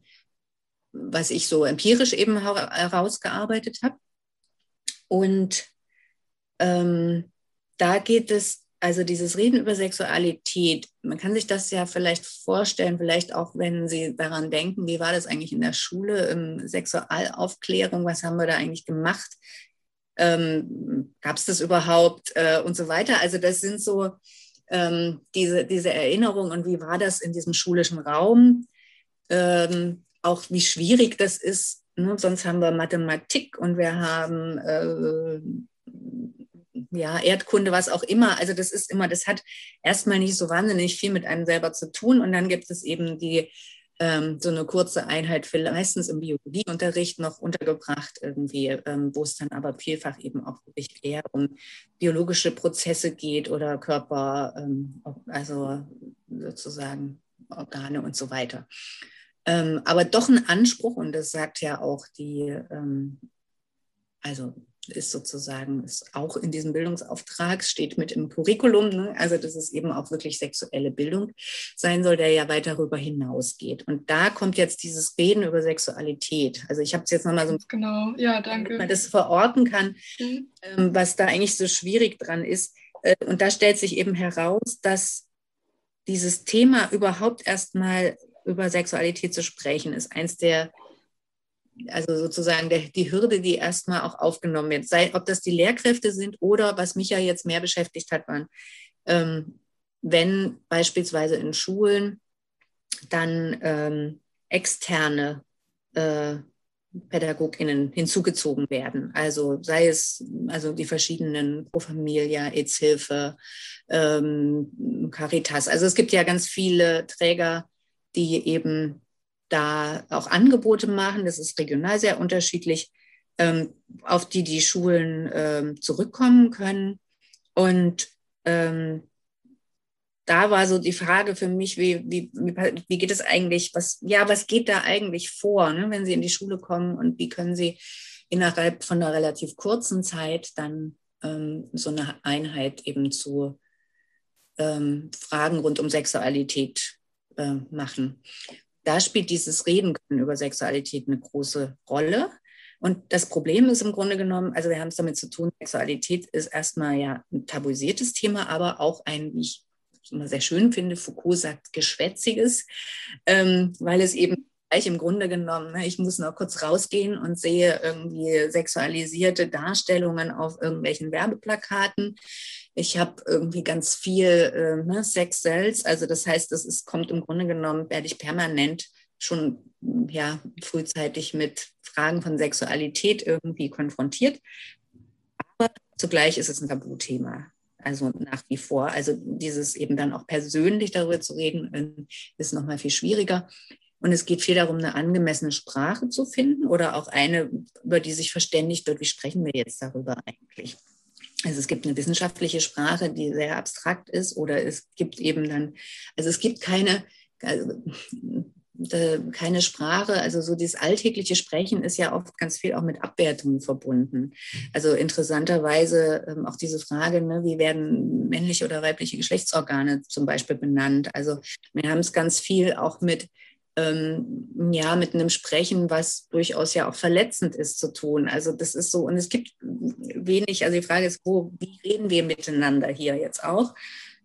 B: was ich so empirisch eben herausgearbeitet habe. Und ähm, da geht es, also dieses Reden über Sexualität, man kann sich das ja vielleicht vorstellen, vielleicht auch, wenn Sie daran denken, wie war das eigentlich in der Schule, ähm, Sexualaufklärung, was haben wir da eigentlich gemacht? Ähm, Gab es das überhaupt äh, und so weiter? Also das sind so ähm, diese, diese Erinnerungen und wie war das in diesem schulischen Raum? Ähm, auch wie schwierig das ist. Ne? Sonst haben wir Mathematik und wir haben äh, ja, Erdkunde, was auch immer. Also das ist immer, das hat erstmal nicht so wahnsinnig viel mit einem selber zu tun. Und dann gibt es eben die ähm, so eine kurze Einheit, für, meistens im Biologieunterricht noch untergebracht, irgendwie, ähm, wo es dann aber vielfach eben auch wirklich eher um biologische Prozesse geht oder Körper, ähm, also sozusagen Organe und so weiter. Ähm, aber doch ein Anspruch, und das sagt ja auch die, ähm, also ist sozusagen, ist auch in diesem Bildungsauftrag, steht mit im Curriculum, ne? also dass es eben auch wirklich sexuelle Bildung sein soll, der ja weit darüber hinausgeht. Und da kommt jetzt dieses Reden über Sexualität. Also ich habe es jetzt nochmal so,
A: genau, ja, danke.
B: man das verorten kann, mhm. ähm, was da eigentlich so schwierig dran ist. Äh, und da stellt sich eben heraus, dass dieses Thema überhaupt erstmal über Sexualität zu sprechen, ist eins der, also sozusagen der, die Hürde, die erstmal auch aufgenommen wird. Sei, ob das die Lehrkräfte sind oder was mich ja jetzt mehr beschäftigt hat, waren, ähm, wenn beispielsweise in Schulen dann ähm, externe äh, PädagogInnen hinzugezogen werden. Also sei es also die verschiedenen Pro Familia, AIDS-Hilfe, ähm, Caritas. Also es gibt ja ganz viele Träger, die eben da auch Angebote machen. Das ist regional sehr unterschiedlich, ähm, auf die die Schulen ähm, zurückkommen können. Und ähm, da war so die Frage für mich, wie, wie, wie geht es eigentlich, was, ja, was geht da eigentlich vor, ne, wenn Sie in die Schule kommen und wie können Sie innerhalb von einer relativ kurzen Zeit dann ähm, so eine Einheit eben zu ähm, Fragen rund um Sexualität äh, machen. Da spielt dieses Reden über Sexualität eine große Rolle. Und das Problem ist im Grunde genommen, also wir haben es damit zu tun, Sexualität ist erstmal ja ein tabuisiertes Thema, aber auch ein, wie ich immer sehr schön finde, Foucault sagt, geschwätziges, ähm, weil es eben gleich im Grunde genommen, ne, ich muss noch kurz rausgehen und sehe irgendwie sexualisierte Darstellungen auf irgendwelchen Werbeplakaten. Ich habe irgendwie ganz viel äh, ne, Sex Cells, also das heißt, es ist, kommt im Grunde genommen, werde ich permanent schon ja, frühzeitig mit Fragen von Sexualität irgendwie konfrontiert. Aber zugleich ist es ein Tabuthema. Also nach wie vor. Also dieses eben dann auch persönlich darüber zu reden, äh, ist nochmal viel schwieriger. Und es geht viel darum, eine angemessene Sprache zu finden oder auch eine, über die sich verständigt wird, wie sprechen wir jetzt darüber eigentlich. Also es gibt eine wissenschaftliche Sprache, die sehr abstrakt ist, oder es gibt eben dann, also es gibt keine, also, äh, keine Sprache, also so dieses alltägliche Sprechen ist ja oft ganz viel auch mit Abwertungen verbunden. Also interessanterweise ähm, auch diese Frage, ne, wie werden männliche oder weibliche Geschlechtsorgane zum Beispiel benannt. Also wir haben es ganz viel auch mit ähm, ja, mit einem Sprechen, was durchaus ja auch verletzend ist, zu tun. Also das ist so, und es gibt wenig, also die Frage ist, wo, wie reden wir miteinander hier jetzt auch?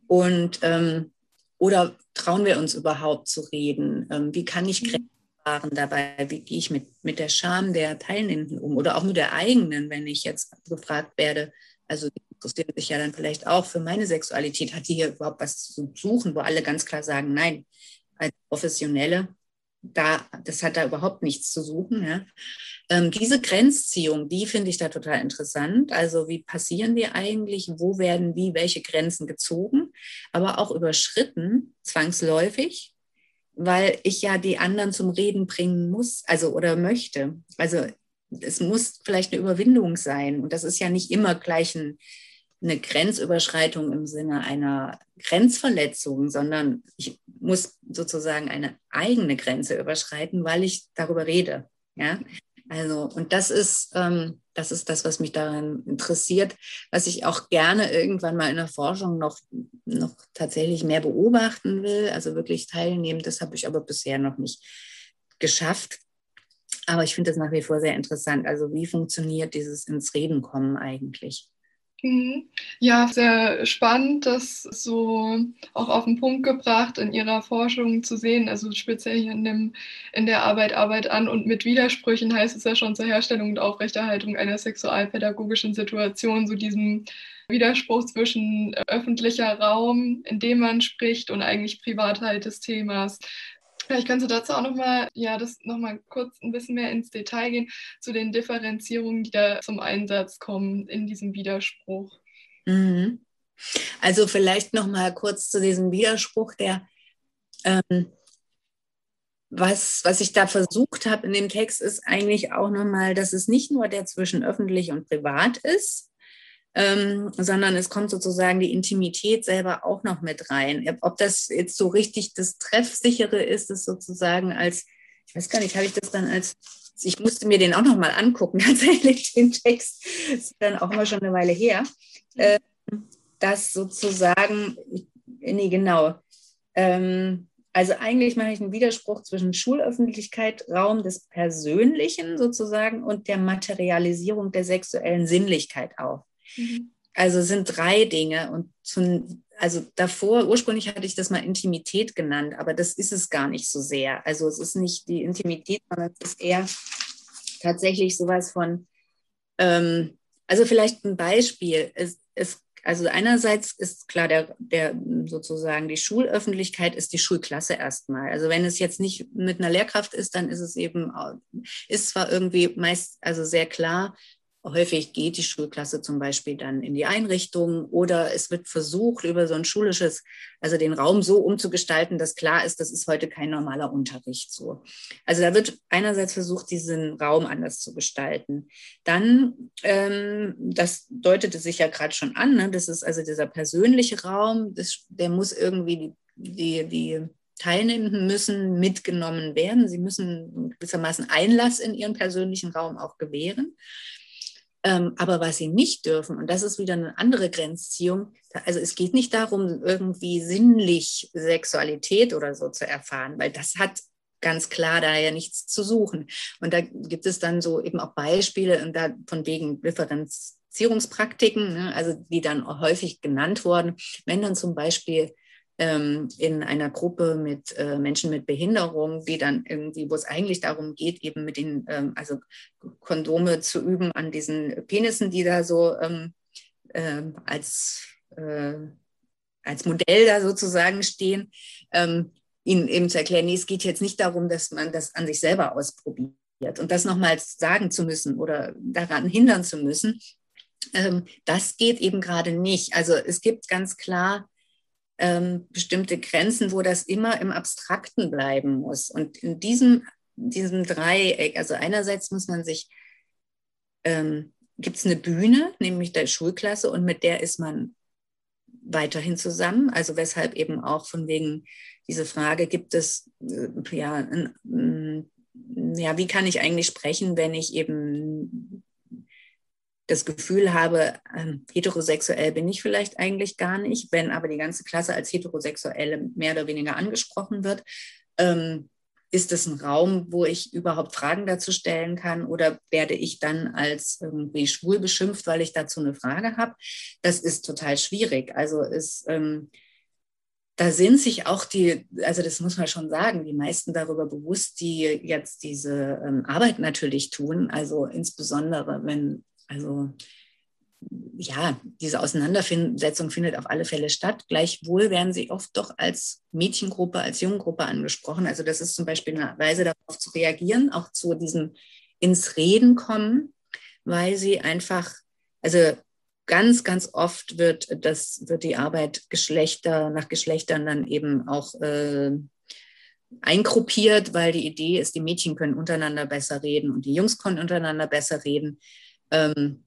B: Und ähm, oder trauen wir uns überhaupt zu reden? Ähm, wie kann ich mhm. Grenzen wahren dabei? Wie gehe ich mit, mit der Scham der Teilnehmenden um? Oder auch mit der eigenen, wenn ich jetzt gefragt werde, also die interessieren sich ja dann vielleicht auch für meine Sexualität, hat die hier überhaupt was zu suchen, wo alle ganz klar sagen, nein, als Professionelle, da, das hat da überhaupt nichts zu suchen. Ja. Ähm, diese Grenzziehung, die finde ich da total interessant. Also wie passieren die eigentlich? Wo werden wie welche Grenzen gezogen, aber auch überschritten, zwangsläufig, weil ich ja die anderen zum Reden bringen muss, also oder möchte. Also es muss vielleicht eine Überwindung sein. Und das ist ja nicht immer gleich ein eine Grenzüberschreitung im Sinne einer Grenzverletzung, sondern ich muss sozusagen eine eigene Grenze überschreiten, weil ich darüber rede. Ja, also und das ist ähm, das ist das, was mich daran interessiert, was ich auch gerne irgendwann mal in der Forschung noch noch tatsächlich mehr beobachten will, also wirklich teilnehmen. Das habe ich aber bisher noch nicht geschafft. Aber ich finde das nach wie vor sehr interessant. Also wie funktioniert dieses ins Reden kommen eigentlich?
A: Mhm. Ja, sehr spannend, das so auch auf den Punkt gebracht in Ihrer Forschung zu sehen, also speziell hier in, dem, in der Arbeit Arbeit an und mit Widersprüchen heißt es ja schon zur Herstellung und Aufrechterhaltung einer sexualpädagogischen Situation, so diesen Widerspruch zwischen öffentlicher Raum, in dem man spricht und eigentlich Privatheit des Themas. Vielleicht kannst du dazu auch nochmal, ja, das nochmal kurz ein bisschen mehr ins Detail gehen zu den Differenzierungen, die da zum Einsatz kommen in diesem Widerspruch.
B: Mhm. Also vielleicht nochmal kurz zu diesem Widerspruch, der ähm, was, was ich da versucht habe in dem Text, ist eigentlich auch nochmal, dass es nicht nur der zwischen öffentlich und privat ist, ähm, sondern es kommt sozusagen die Intimität selber auch noch mit rein. Ob das jetzt so richtig das Treffsichere ist, ist sozusagen als, ich weiß gar nicht, habe ich das dann als, ich musste mir den auch noch mal angucken, tatsächlich den Text, ist dann auch mal schon eine Weile her, äh, dass sozusagen, nee, genau, ähm, also eigentlich mache ich einen Widerspruch zwischen Schulöffentlichkeit, Raum des Persönlichen sozusagen und der Materialisierung der sexuellen Sinnlichkeit auf. Mhm. Also sind drei Dinge und zum, also davor, ursprünglich hatte ich das mal Intimität genannt, aber das ist es gar nicht so sehr. Also es ist nicht die Intimität, sondern es ist eher tatsächlich sowas von, ähm, also vielleicht ein Beispiel. Es, es, also einerseits ist klar, der, der sozusagen die Schulöffentlichkeit ist die Schulklasse erstmal. Also wenn es jetzt nicht mit einer Lehrkraft ist, dann ist es eben, ist zwar irgendwie meist, also sehr klar, Häufig geht die Schulklasse zum Beispiel dann in die Einrichtung oder es wird versucht, über so ein schulisches, also den Raum so umzugestalten, dass klar ist, das ist heute kein normaler Unterricht so. Also da wird einerseits versucht, diesen Raum anders zu gestalten. Dann, ähm, das deutete sich ja gerade schon an, ne? das ist also dieser persönliche Raum, das, der muss irgendwie die, die, die Teilnehmenden müssen mitgenommen werden. Sie müssen gewissermaßen Einlass in ihren persönlichen Raum auch gewähren. Ähm, aber was sie nicht dürfen, und das ist wieder eine andere Grenzziehung, also es geht nicht darum, irgendwie sinnlich Sexualität oder so zu erfahren, weil das hat ganz klar da ja nichts zu suchen. Und da gibt es dann so eben auch Beispiele, und da von wegen Differenzierungspraktiken, ne, also die dann häufig genannt wurden, wenn dann zum Beispiel ähm, in einer Gruppe mit äh, Menschen mit Behinderung, die dann irgendwie, wo es eigentlich darum geht, eben mit den, ähm, also Kondome zu üben an diesen Penissen, die da so ähm, äh, als, äh, als Modell da sozusagen stehen, ähm, ihnen eben zu erklären, nee, es geht jetzt nicht darum, dass man das an sich selber ausprobiert und das nochmals sagen zu müssen oder daran hindern zu müssen. Ähm, das geht eben gerade nicht. Also es gibt ganz klar ähm, bestimmte Grenzen, wo das immer im Abstrakten bleiben muss. Und in diesem, diesem Dreieck, also einerseits muss man sich, ähm, gibt es eine Bühne, nämlich der Schulklasse, und mit der ist man weiterhin zusammen. Also weshalb eben auch von wegen diese Frage, gibt es, äh, ja, ja, wie kann ich eigentlich sprechen, wenn ich eben das Gefühl habe, ähm, heterosexuell bin ich vielleicht eigentlich gar nicht, wenn aber die ganze Klasse als heterosexuelle mehr oder weniger angesprochen wird, ähm, ist es ein Raum, wo ich überhaupt Fragen dazu stellen kann oder werde ich dann als irgendwie schwul beschimpft, weil ich dazu eine Frage habe? Das ist total schwierig. Also ist, ähm, da sind sich auch die, also das muss man schon sagen, die meisten darüber bewusst, die jetzt diese ähm, Arbeit natürlich tun. Also insbesondere, wenn also ja, diese Auseinandersetzung findet auf alle Fälle statt. Gleichwohl werden sie oft doch als Mädchengruppe, als Junggruppe angesprochen. Also das ist zum Beispiel eine Weise darauf zu reagieren, auch zu diesem ins Reden kommen, weil sie einfach, also ganz, ganz oft wird das, wird die Arbeit Geschlechter, nach Geschlechtern dann eben auch äh, eingruppiert, weil die Idee ist, die Mädchen können untereinander besser reden und die Jungs können untereinander besser reden. Ähm,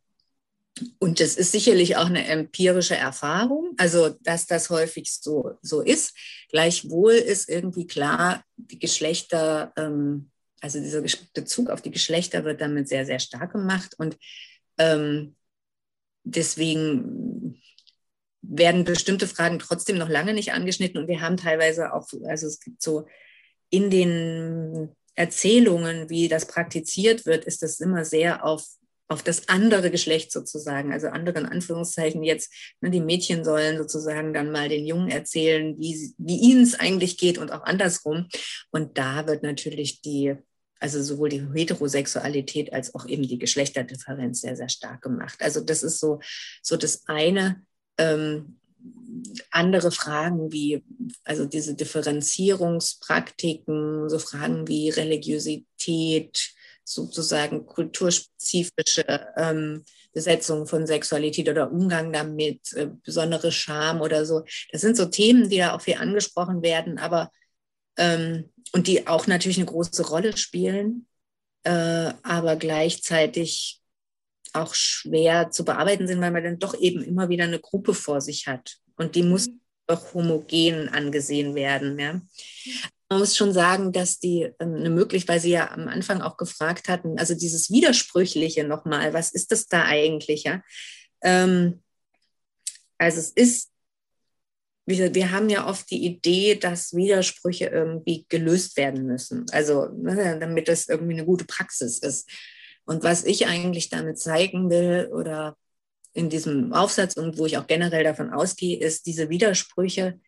B: und das ist sicherlich auch eine empirische Erfahrung, also dass das häufig so, so ist. Gleichwohl ist irgendwie klar, die Geschlechter, ähm, also dieser Bezug auf die Geschlechter wird damit sehr, sehr stark gemacht. Und ähm, deswegen werden bestimmte Fragen trotzdem noch lange nicht angeschnitten. Und wir haben teilweise auch, also es gibt so in den Erzählungen, wie das praktiziert wird, ist das immer sehr auf auf das andere Geschlecht sozusagen, also andere in Anführungszeichen jetzt, ne, die Mädchen sollen sozusagen dann mal den Jungen erzählen, wie, wie ihnen es eigentlich geht und auch andersrum. Und da wird natürlich die, also sowohl die Heterosexualität als auch eben die Geschlechterdifferenz sehr, sehr stark gemacht. Also das ist so, so das eine. Ähm, andere Fragen wie, also diese Differenzierungspraktiken, so Fragen wie Religiosität, sozusagen kulturspezifische ähm, Besetzung von Sexualität oder Umgang damit, äh, besondere Scham oder so. Das sind so Themen, die da auch viel angesprochen werden, aber ähm, und die auch natürlich eine große Rolle spielen, äh, aber gleichzeitig auch schwer zu bearbeiten sind, weil man dann doch eben immer wieder eine Gruppe vor sich hat. Und die muss mhm. doch homogen angesehen werden. Ja? Man muss schon sagen, dass die ähm, eine Möglichkeit, weil Sie ja am Anfang auch gefragt hatten, also dieses Widersprüchliche nochmal, was ist das da eigentlich? Ja? Ähm, also es ist, wir, wir haben ja oft die Idee, dass Widersprüche irgendwie gelöst werden müssen, also ne, damit das irgendwie eine gute Praxis ist. Und was ich eigentlich damit zeigen will oder in diesem Aufsatz und wo ich auch generell davon ausgehe, ist, diese Widersprüche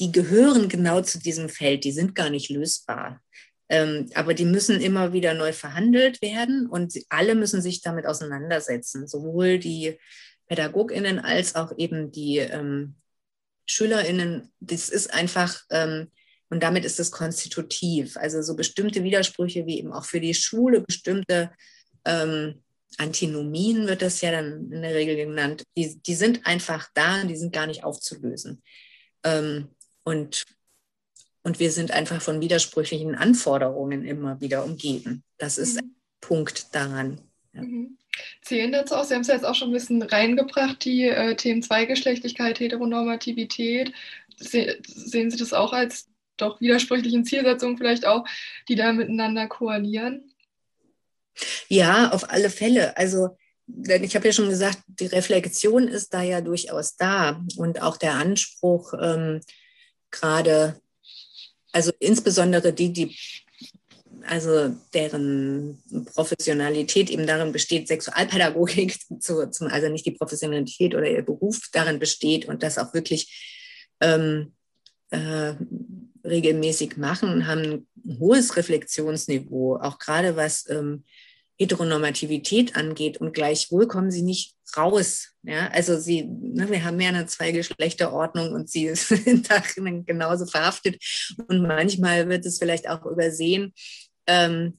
B: die gehören genau zu diesem Feld, die sind gar nicht lösbar. Ähm, aber die müssen immer wieder neu verhandelt werden und alle müssen sich damit auseinandersetzen, sowohl die PädagogInnen als auch eben die ähm, SchülerInnen. Das ist einfach, ähm, und damit ist es konstitutiv. Also so bestimmte Widersprüche wie eben auch für die Schule bestimmte ähm, Antinomien wird das ja dann in der Regel genannt, die, die sind einfach da und die sind gar nicht aufzulösen. Ähm, und, und wir sind einfach von widersprüchlichen Anforderungen immer wieder umgeben. Das ist mhm. ein Punkt daran. Ja.
A: Mhm. Zählen dazu auch, Sie haben es ja jetzt auch schon ein bisschen reingebracht, die äh, Themen Zweigeschlechtlichkeit, Heteronormativität. Se sehen Sie das auch als doch widersprüchlichen Zielsetzungen vielleicht auch, die da miteinander koalieren?
B: Ja, auf alle Fälle. Also denn ich habe ja schon gesagt, die Reflexion ist da ja durchaus da und auch der Anspruch, ähm, gerade, also insbesondere die, die, also deren Professionalität eben darin besteht, Sexualpädagogik zu, zum, also nicht die Professionalität oder ihr Beruf darin besteht und das auch wirklich ähm, äh, regelmäßig machen, haben ein hohes Reflexionsniveau, auch gerade was ähm, Heteronormativität angeht und gleichwohl kommen sie nicht raus. Ja, also sie, ne, wir haben ja eine Zweigeschlechterordnung und sie sind darin genauso verhaftet. Und manchmal wird es vielleicht auch übersehen. Ähm,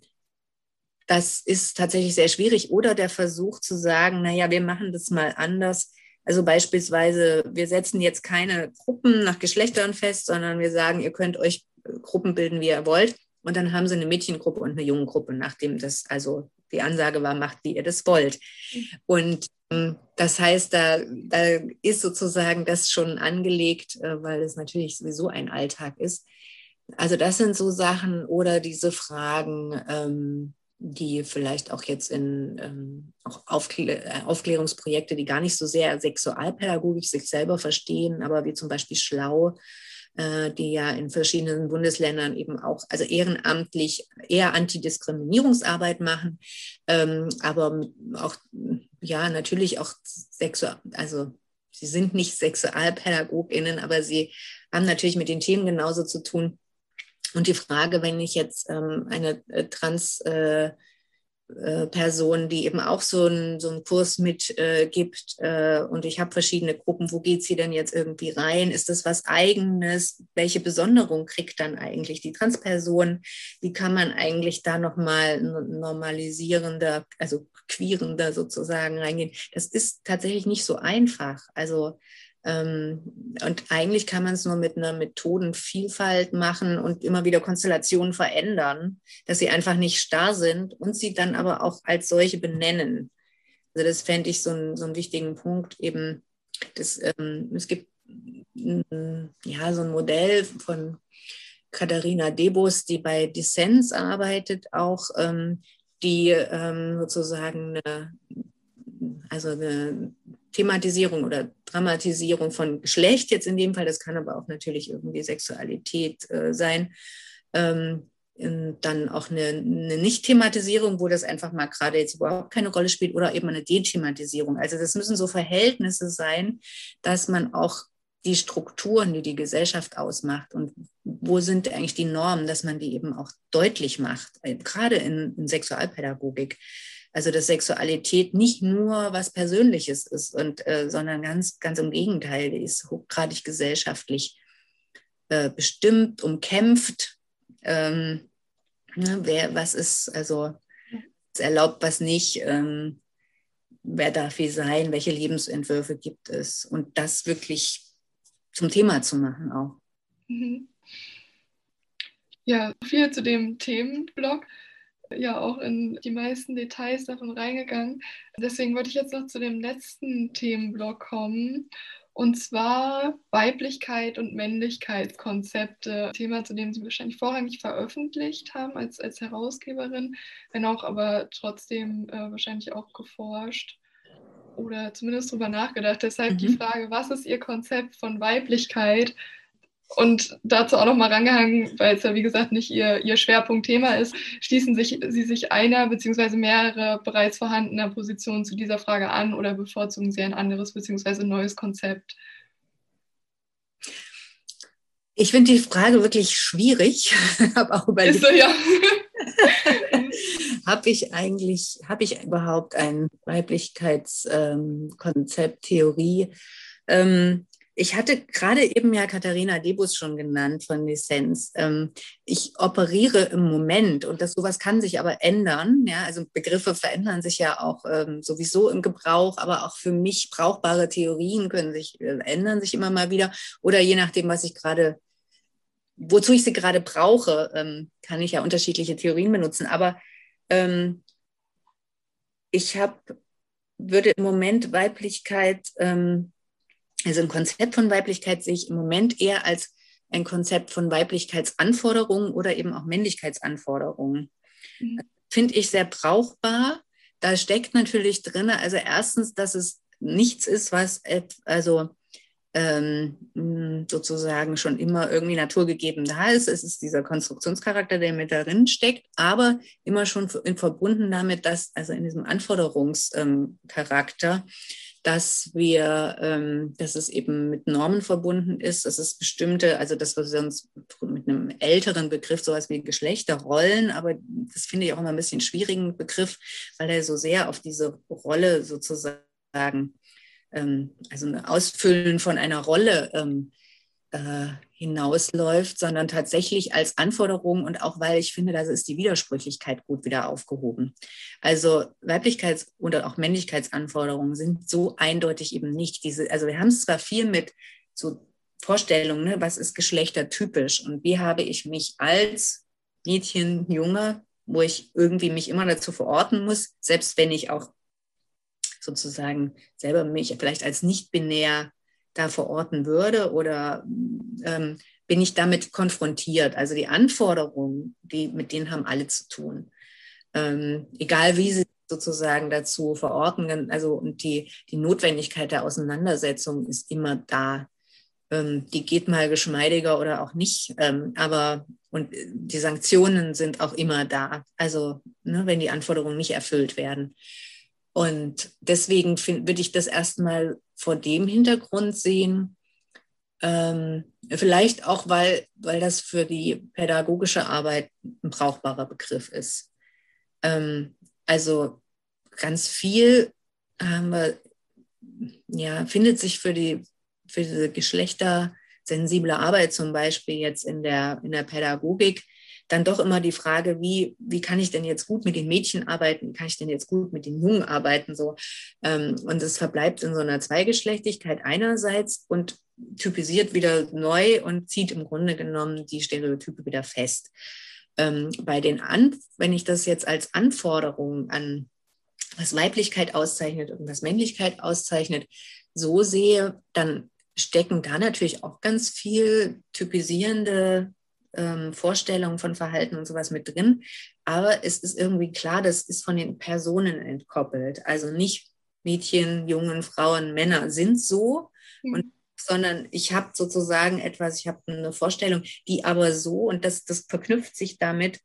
B: das ist tatsächlich sehr schwierig. Oder der Versuch zu sagen, naja, wir machen das mal anders. Also beispielsweise, wir setzen jetzt keine Gruppen nach Geschlechtern fest, sondern wir sagen, ihr könnt euch Gruppen bilden, wie ihr wollt. Und dann haben sie eine Mädchengruppe und eine Jungengruppe, nachdem das also die Ansage war, macht, wie ihr das wollt. Und ähm, das heißt, da, da ist sozusagen das schon angelegt, äh, weil es natürlich sowieso ein Alltag ist. Also das sind so Sachen oder diese Fragen, ähm, die vielleicht auch jetzt in ähm, auch äh, Aufklärungsprojekte, die gar nicht so sehr sexualpädagogisch sich selber verstehen, aber wie zum Beispiel Schlau, äh, die ja in verschiedenen Bundesländern eben auch, also ehrenamtlich eher Antidiskriminierungsarbeit machen, ähm, aber auch, ja, natürlich auch sexual, also sie sind nicht SexualpädagogInnen, aber sie haben natürlich mit den Themen genauso zu tun. Und die Frage, wenn ich jetzt ähm, eine äh, trans äh, äh, Person, die eben auch so, ein, so einen Kurs mitgibt. Äh, äh, und ich habe verschiedene Gruppen. Wo geht sie denn jetzt irgendwie rein? Ist das was Eigenes? Welche Besonderung kriegt dann eigentlich die Transperson? Wie kann man eigentlich da nochmal normalisierender, also queerender sozusagen reingehen? Das ist tatsächlich nicht so einfach. Also und eigentlich kann man es nur mit einer Methodenvielfalt machen und immer wieder Konstellationen verändern, dass sie einfach nicht starr sind und sie dann aber auch als solche benennen. Also das fände ich so, ein, so einen wichtigen Punkt eben. Das, ähm, es gibt ja so ein Modell von Katharina Debus, die bei Dissens arbeitet, auch ähm, die ähm, sozusagen eine, also eine Thematisierung oder Dramatisierung von Geschlecht jetzt in dem Fall, das kann aber auch natürlich irgendwie Sexualität äh, sein, ähm, dann auch eine, eine Nicht-Thematisierung, wo das einfach mal gerade jetzt überhaupt keine Rolle spielt, oder eben eine Dethematisierung. Also das müssen so Verhältnisse sein, dass man auch die Strukturen, die die Gesellschaft ausmacht und wo sind eigentlich die Normen, dass man die eben auch deutlich macht, gerade in, in Sexualpädagogik. Also dass Sexualität nicht nur was Persönliches ist, und, äh, sondern ganz, ganz im Gegenteil, die ist hochgradig gesellschaftlich äh, bestimmt, umkämpft. Ähm, ne, wer, was ist, also was erlaubt, was nicht, ähm, wer darf wie sein, welche Lebensentwürfe gibt es und das wirklich zum Thema zu machen auch. Mhm.
A: Ja, viel zu dem Themenblock. Ja, auch in die meisten Details davon reingegangen. Deswegen wollte ich jetzt noch zu dem letzten Themenblock kommen. Und zwar Weiblichkeit und Männlichkeitskonzepte. Thema, zu dem Sie wahrscheinlich vorrangig veröffentlicht haben als, als Herausgeberin, wenn auch aber trotzdem äh, wahrscheinlich auch geforscht oder zumindest darüber nachgedacht. Deshalb mhm. die Frage, was ist Ihr Konzept von Weiblichkeit? Und dazu auch noch mal rangehangen, weil es ja wie gesagt nicht ihr, ihr Schwerpunktthema ist, schließen sich, Sie sich einer bzw. mehrere bereits vorhandener Positionen zu dieser Frage an oder bevorzugen Sie ein anderes bzw. neues Konzept?
B: Ich finde die Frage wirklich schwierig. habe auch überlegt. So, ja. habe ich eigentlich, habe ich überhaupt ein Weiblichkeitskonzept, ähm, Theorie? Ähm, ich hatte gerade eben ja Katharina Debus schon genannt von Lizenz. Ähm, ich operiere im Moment und das sowas kann sich aber ändern. Ja, also Begriffe verändern sich ja auch ähm, sowieso im Gebrauch, aber auch für mich brauchbare Theorien können sich äh, ändern sich immer mal wieder oder je nachdem, was ich gerade wozu ich sie gerade brauche, ähm, kann ich ja unterschiedliche Theorien benutzen. Aber ähm, ich habe, würde im Moment Weiblichkeit, ähm, also ein Konzept von Weiblichkeit sehe ich im Moment eher als ein Konzept von Weiblichkeitsanforderungen oder eben auch Männlichkeitsanforderungen. Mhm. Finde ich sehr brauchbar. Da steckt natürlich drin, also erstens, dass es nichts ist, was, also ähm, sozusagen schon immer irgendwie naturgegeben da ist. Es ist dieser Konstruktionscharakter, der mit darin steckt, aber immer schon in, verbunden damit, dass, also in diesem Anforderungscharakter, ähm, dass wir, ähm, dass es eben mit Normen verbunden ist, dass es bestimmte, also das, was wir uns mit einem älteren Begriff, sowas wie Geschlechterrollen, aber das finde ich auch immer ein bisschen schwierigen Begriff, weil er so sehr auf diese Rolle sozusagen ähm, also ein Ausfüllen von einer Rolle ähm, äh, hinausläuft, sondern tatsächlich als Anforderung und auch weil ich finde, da ist die Widersprüchlichkeit gut wieder aufgehoben. Also Weiblichkeits- oder auch Männlichkeitsanforderungen sind so eindeutig eben nicht diese, also wir haben es zwar viel mit so Vorstellungen, ne, was ist geschlechtertypisch und wie habe ich mich als Mädchen, Junge, wo ich irgendwie mich immer dazu verorten muss, selbst wenn ich auch sozusagen selber mich vielleicht als nicht binär da verorten würde oder ähm, bin ich damit konfrontiert? Also die Anforderungen, die, mit denen haben alle zu tun. Ähm, egal wie sie sozusagen dazu verorten, also und die, die Notwendigkeit der Auseinandersetzung ist immer da. Ähm, die geht mal geschmeidiger oder auch nicht, ähm, aber und die Sanktionen sind auch immer da. Also ne, wenn die Anforderungen nicht erfüllt werden. Und deswegen würde ich das erstmal vor dem Hintergrund sehen. Ähm, vielleicht auch, weil, weil das für die pädagogische Arbeit ein brauchbarer Begriff ist. Ähm, also ganz viel haben wir, ja, findet sich für die für diese geschlechtersensible Arbeit zum Beispiel jetzt in der, in der Pädagogik dann doch immer die Frage, wie, wie kann ich denn jetzt gut mit den Mädchen arbeiten, wie kann ich denn jetzt gut mit den Jungen arbeiten, so. Ähm, und es verbleibt in so einer Zweigeschlechtigkeit einerseits und typisiert wieder neu und zieht im Grunde genommen die Stereotype wieder fest. Ähm, bei den An wenn ich das jetzt als Anforderung an was Weiblichkeit auszeichnet und was Männlichkeit auszeichnet, so sehe, dann stecken da natürlich auch ganz viel typisierende ähm, Vorstellungen von Verhalten und sowas mit drin. Aber es ist irgendwie klar, das ist von den Personen entkoppelt. Also nicht Mädchen, Jungen, Frauen, Männer sind so, mhm. und, sondern ich habe sozusagen etwas, ich habe eine Vorstellung, die aber so, und das, das verknüpft sich damit,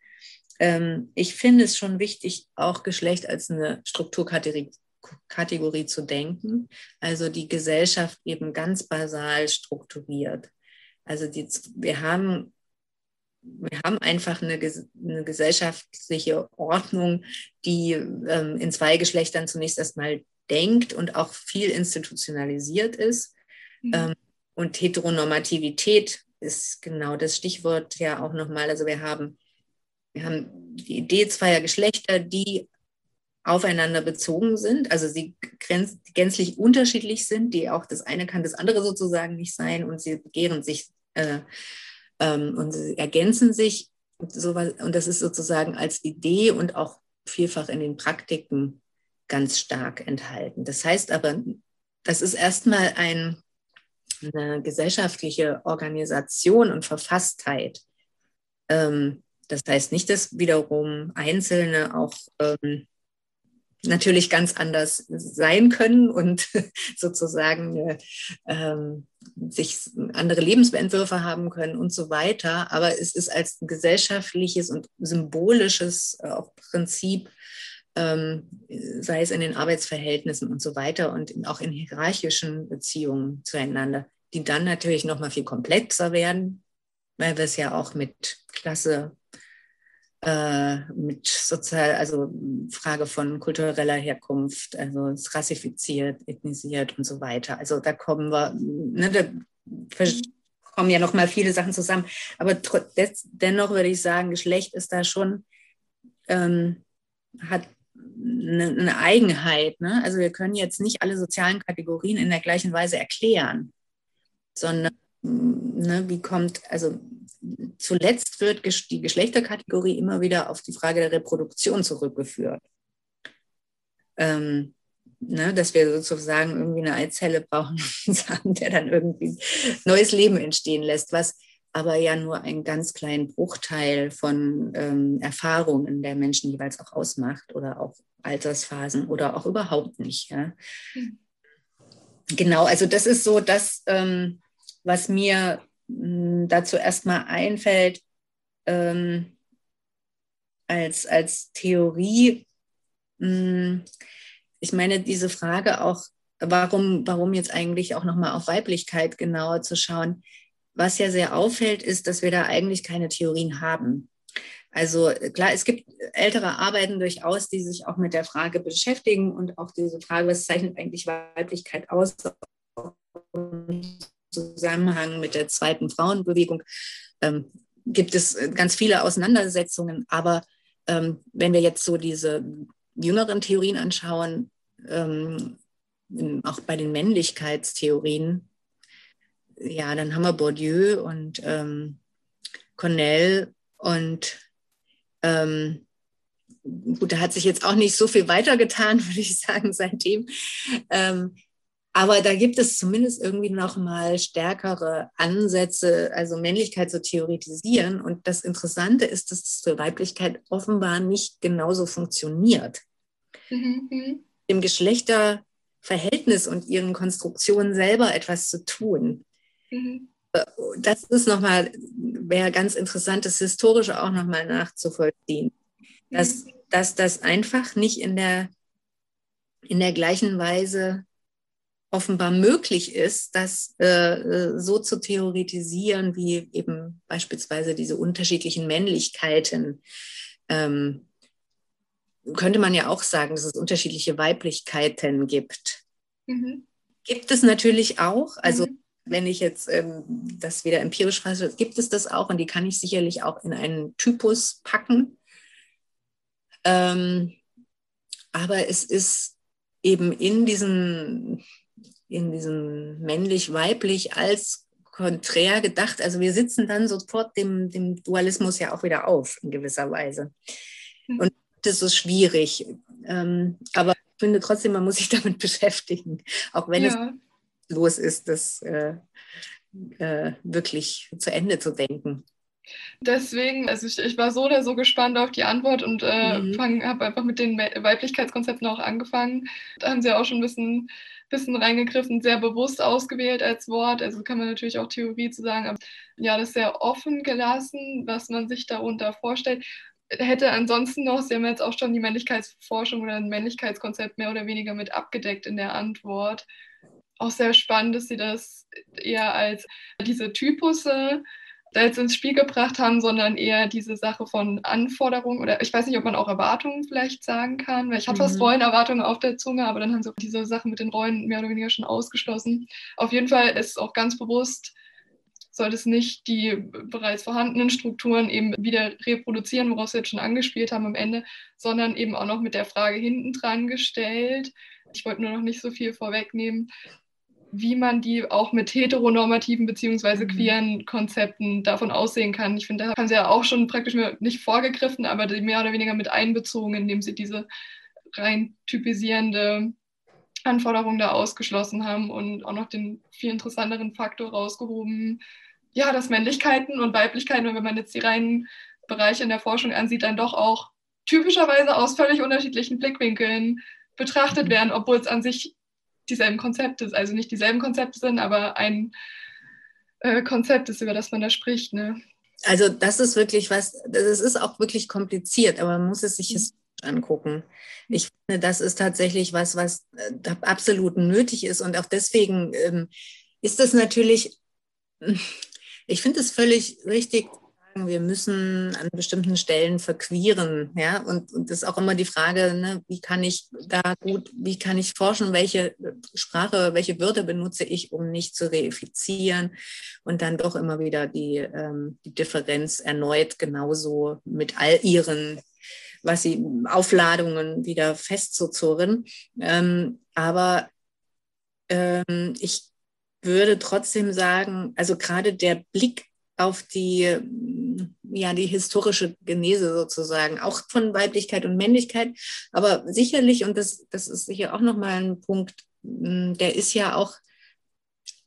B: ähm, ich finde es schon wichtig, auch Geschlecht als eine Strukturkategorie Kategorie zu denken, also die Gesellschaft eben ganz basal strukturiert. Also die, wir haben wir haben einfach eine, eine gesellschaftliche Ordnung, die ähm, in zwei Geschlechtern zunächst erstmal denkt und auch viel institutionalisiert ist. Mhm. Ähm, und Heteronormativität ist genau das Stichwort ja auch nochmal. Also wir haben, wir haben die Idee zweier Geschlechter, die aufeinander bezogen sind, also sie gänzlich unterschiedlich sind, die auch das eine kann das andere sozusagen nicht sein und sie begehren sich äh, und sie ergänzen sich. Und, sowas, und das ist sozusagen als Idee und auch vielfach in den Praktiken ganz stark enthalten. Das heißt aber, das ist erstmal ein, eine gesellschaftliche Organisation und Verfasstheit. Ähm, das heißt nicht, dass wiederum Einzelne auch ähm, natürlich ganz anders sein können und sozusagen äh, ähm, sich andere Lebensentwürfe haben können und so weiter. Aber es ist als gesellschaftliches und symbolisches äh, Prinzip, ähm, sei es in den Arbeitsverhältnissen und so weiter und auch in hierarchischen Beziehungen zueinander, die dann natürlich noch mal viel komplexer werden, weil wir es ja auch mit Klasse mit sozial, also Frage von kultureller Herkunft, also es rassifiziert, ethnisiert und so weiter. Also da kommen wir, ne, da kommen ja noch mal viele Sachen zusammen. Aber dennoch würde ich sagen, Geschlecht ist da schon, ähm, hat eine, eine Eigenheit. Ne? Also wir können jetzt nicht alle sozialen Kategorien in der gleichen Weise erklären, sondern ne, wie kommt, also zuletzt wird die Geschlechterkategorie immer wieder auf die Frage der Reproduktion zurückgeführt. Ähm, ne, dass wir sozusagen irgendwie eine Eizelle brauchen, der dann irgendwie neues Leben entstehen lässt, was aber ja nur einen ganz kleinen Bruchteil von ähm, Erfahrungen der Menschen jeweils auch ausmacht oder auch Altersphasen oder auch überhaupt nicht. Ja. Mhm. Genau, also das ist so das, ähm, was mir dazu erstmal einfällt, ähm, als, als Theorie, mh, ich meine, diese Frage auch, warum, warum jetzt eigentlich auch nochmal auf Weiblichkeit genauer zu schauen, was ja sehr auffällt, ist, dass wir da eigentlich keine Theorien haben. Also klar, es gibt ältere Arbeiten durchaus, die sich auch mit der Frage beschäftigen und auch diese Frage, was zeichnet eigentlich Weiblichkeit aus, Zusammenhang mit der zweiten Frauenbewegung ähm, gibt es äh, ganz viele Auseinandersetzungen. Aber ähm, wenn wir jetzt so diese jüngeren Theorien anschauen, ähm, auch bei den Männlichkeitstheorien, ja, dann haben wir Bourdieu und ähm, Cornell und ähm, gut, da hat sich jetzt auch nicht so viel weitergetan, würde ich sagen, seitdem. Ähm, aber da gibt es zumindest irgendwie noch mal stärkere Ansätze, also Männlichkeit zu theoretisieren. Und das Interessante ist, dass das für Weiblichkeit offenbar nicht genauso funktioniert. Mhm. mhm. Im Geschlechterverhältnis und ihren Konstruktionen selber etwas zu tun. Mhm. Das ist nochmal, wäre ganz interessant, das historisch auch nochmal nachzuvollziehen. Dass, mhm. dass das einfach nicht in der, in der gleichen Weise offenbar möglich ist, das äh, so zu theoretisieren, wie eben beispielsweise diese unterschiedlichen Männlichkeiten. Ähm, könnte man ja auch sagen, dass es unterschiedliche Weiblichkeiten gibt. Mhm. Gibt es natürlich auch. Also mhm. wenn ich jetzt ähm, das wieder empirisch fasse, gibt es das auch und die kann ich sicherlich auch in einen Typus packen. Ähm, aber es ist eben in diesen in diesem männlich-weiblich als konträr gedacht. Also wir sitzen dann sofort dem, dem Dualismus ja auch wieder auf in gewisser Weise. Mhm. Und das ist schwierig. Ähm, aber ich finde trotzdem, man muss sich damit beschäftigen, auch wenn ja. es los ist, das äh, äh, wirklich zu Ende zu denken.
A: Deswegen, also ich, ich war so oder so gespannt auf die Antwort und äh, mhm. habe einfach mit den Weiblichkeitskonzepten auch angefangen. Da haben sie ja auch schon ein bisschen bisschen reingegriffen, sehr bewusst ausgewählt als Wort. Also kann man natürlich auch Theorie zu sagen, aber ja, das sehr offen gelassen, was man sich darunter vorstellt. hätte ansonsten noch, Sie haben jetzt auch schon die Männlichkeitsforschung oder ein Männlichkeitskonzept mehr oder weniger mit abgedeckt in der Antwort. Auch sehr spannend, dass Sie das eher als diese Typusse da jetzt ins Spiel gebracht haben, sondern eher diese Sache von Anforderungen oder ich weiß nicht, ob man auch Erwartungen vielleicht sagen kann, weil ich hatte mhm. fast Rollenerwartungen auf der Zunge, aber dann haben sie diese Sache mit den Rollen mehr oder weniger schon ausgeschlossen. Auf jeden Fall ist auch ganz bewusst, sollte es nicht die bereits vorhandenen Strukturen eben wieder reproduzieren, worauf Sie jetzt schon angespielt haben am Ende, sondern eben auch noch mit der Frage hinten dran gestellt. Ich wollte nur noch nicht so viel vorwegnehmen, wie man die auch mit heteronormativen beziehungsweise mhm. queeren Konzepten davon aussehen kann. Ich finde, da haben sie ja auch schon praktisch nicht vorgegriffen, aber mehr oder weniger mit einbezogen, indem sie diese rein typisierende Anforderung da ausgeschlossen haben und auch noch den viel interessanteren Faktor rausgehoben, ja, dass Männlichkeiten und Weiblichkeiten, wenn man jetzt die reinen Bereiche in der Forschung ansieht, dann doch auch typischerweise aus völlig unterschiedlichen Blickwinkeln betrachtet mhm. werden, obwohl es an sich dieselben Konzepte, also nicht dieselben Konzepte sind, aber ein äh, Konzept ist, über das man da spricht. Ne?
B: Also das ist wirklich was, das ist auch wirklich kompliziert, aber man muss es sich mhm. angucken. Ich finde, das ist tatsächlich was, was äh, absolut nötig ist und auch deswegen ähm, ist es natürlich, ich finde es völlig richtig, wir müssen an bestimmten Stellen verquieren. Ja? Und, und das ist auch immer die Frage, ne, wie kann ich da gut, wie kann ich forschen, welche Sprache, welche Wörter benutze ich, um nicht zu reifizieren und dann doch immer wieder die, ähm, die Differenz erneut genauso mit all ihren was sie Aufladungen wieder festzuzurren. Ähm, aber ähm, ich würde trotzdem sagen, also gerade der Blick auf die ja, die historische Genese sozusagen, auch von Weiblichkeit und Männlichkeit. Aber sicherlich, und das, das ist sicher auch nochmal ein Punkt, der ist ja auch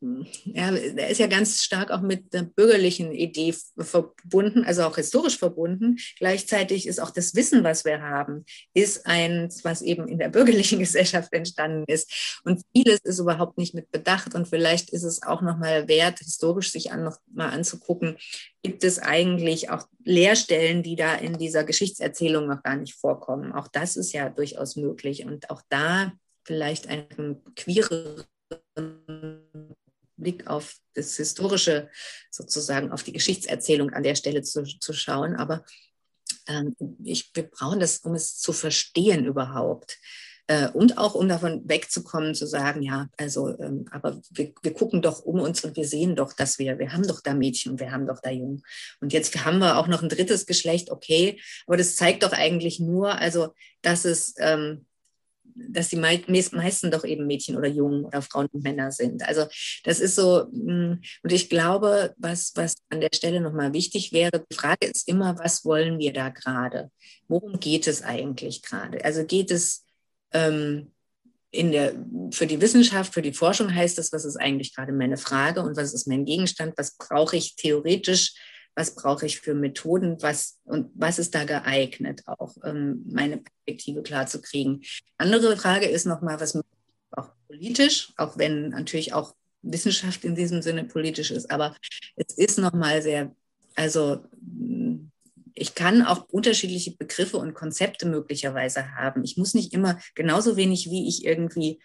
B: ja, er ist ja ganz stark auch mit der bürgerlichen Idee verbunden, also auch historisch verbunden. Gleichzeitig ist auch das Wissen, was wir haben, ist eins, was eben in der bürgerlichen Gesellschaft entstanden ist. Und vieles ist überhaupt nicht mit bedacht. Und vielleicht ist es auch nochmal wert, historisch sich an, noch mal anzugucken, gibt es eigentlich auch Lehrstellen, die da in dieser Geschichtserzählung noch gar nicht vorkommen. Auch das ist ja durchaus möglich. Und auch da vielleicht einen queere Blick auf das Historische, sozusagen auf die Geschichtserzählung an der Stelle zu, zu schauen. Aber ähm, ich, wir brauchen das, um es zu verstehen überhaupt. Äh, und auch, um davon wegzukommen, zu sagen, ja, also, ähm, aber wir, wir gucken doch um uns und wir sehen doch, dass wir, wir haben doch da Mädchen und wir haben doch da Jungen. Und jetzt haben wir auch noch ein drittes Geschlecht, okay, aber das zeigt doch eigentlich nur, also, dass es, ähm, dass die meisten doch eben Mädchen oder Jungen oder Frauen und Männer sind. Also das ist so, mm, und ich glaube, was, was an der Stelle nochmal wichtig wäre, die Frage ist immer, was wollen wir da gerade? Worum geht es eigentlich gerade? Also geht es ähm, in der, für die Wissenschaft, für die Forschung heißt das, was ist eigentlich gerade meine Frage und was ist mein Gegenstand? Was brauche ich theoretisch was brauche ich für Methoden, was und was ist da geeignet, auch ähm, meine Perspektive klar zu kriegen. Andere Frage ist nochmal, was auch politisch, auch wenn natürlich auch Wissenschaft in diesem Sinne politisch ist, aber es ist nochmal sehr, also ich kann auch unterschiedliche Begriffe und Konzepte möglicherweise haben. Ich muss nicht immer genauso wenig wie ich irgendwie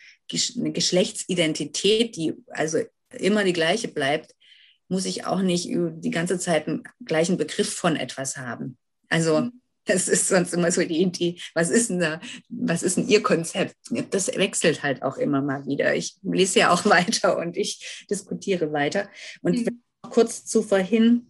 B: eine Geschlechtsidentität, die also immer die gleiche bleibt, muss ich auch nicht die ganze Zeit einen gleichen Begriff von etwas haben. Also mhm. das ist sonst immer so die Idee, was ist denn da, was ist denn Ihr Konzept? Das wechselt halt auch immer mal wieder. Ich lese ja auch weiter und ich diskutiere weiter. Und mhm. kurz zu vorhin,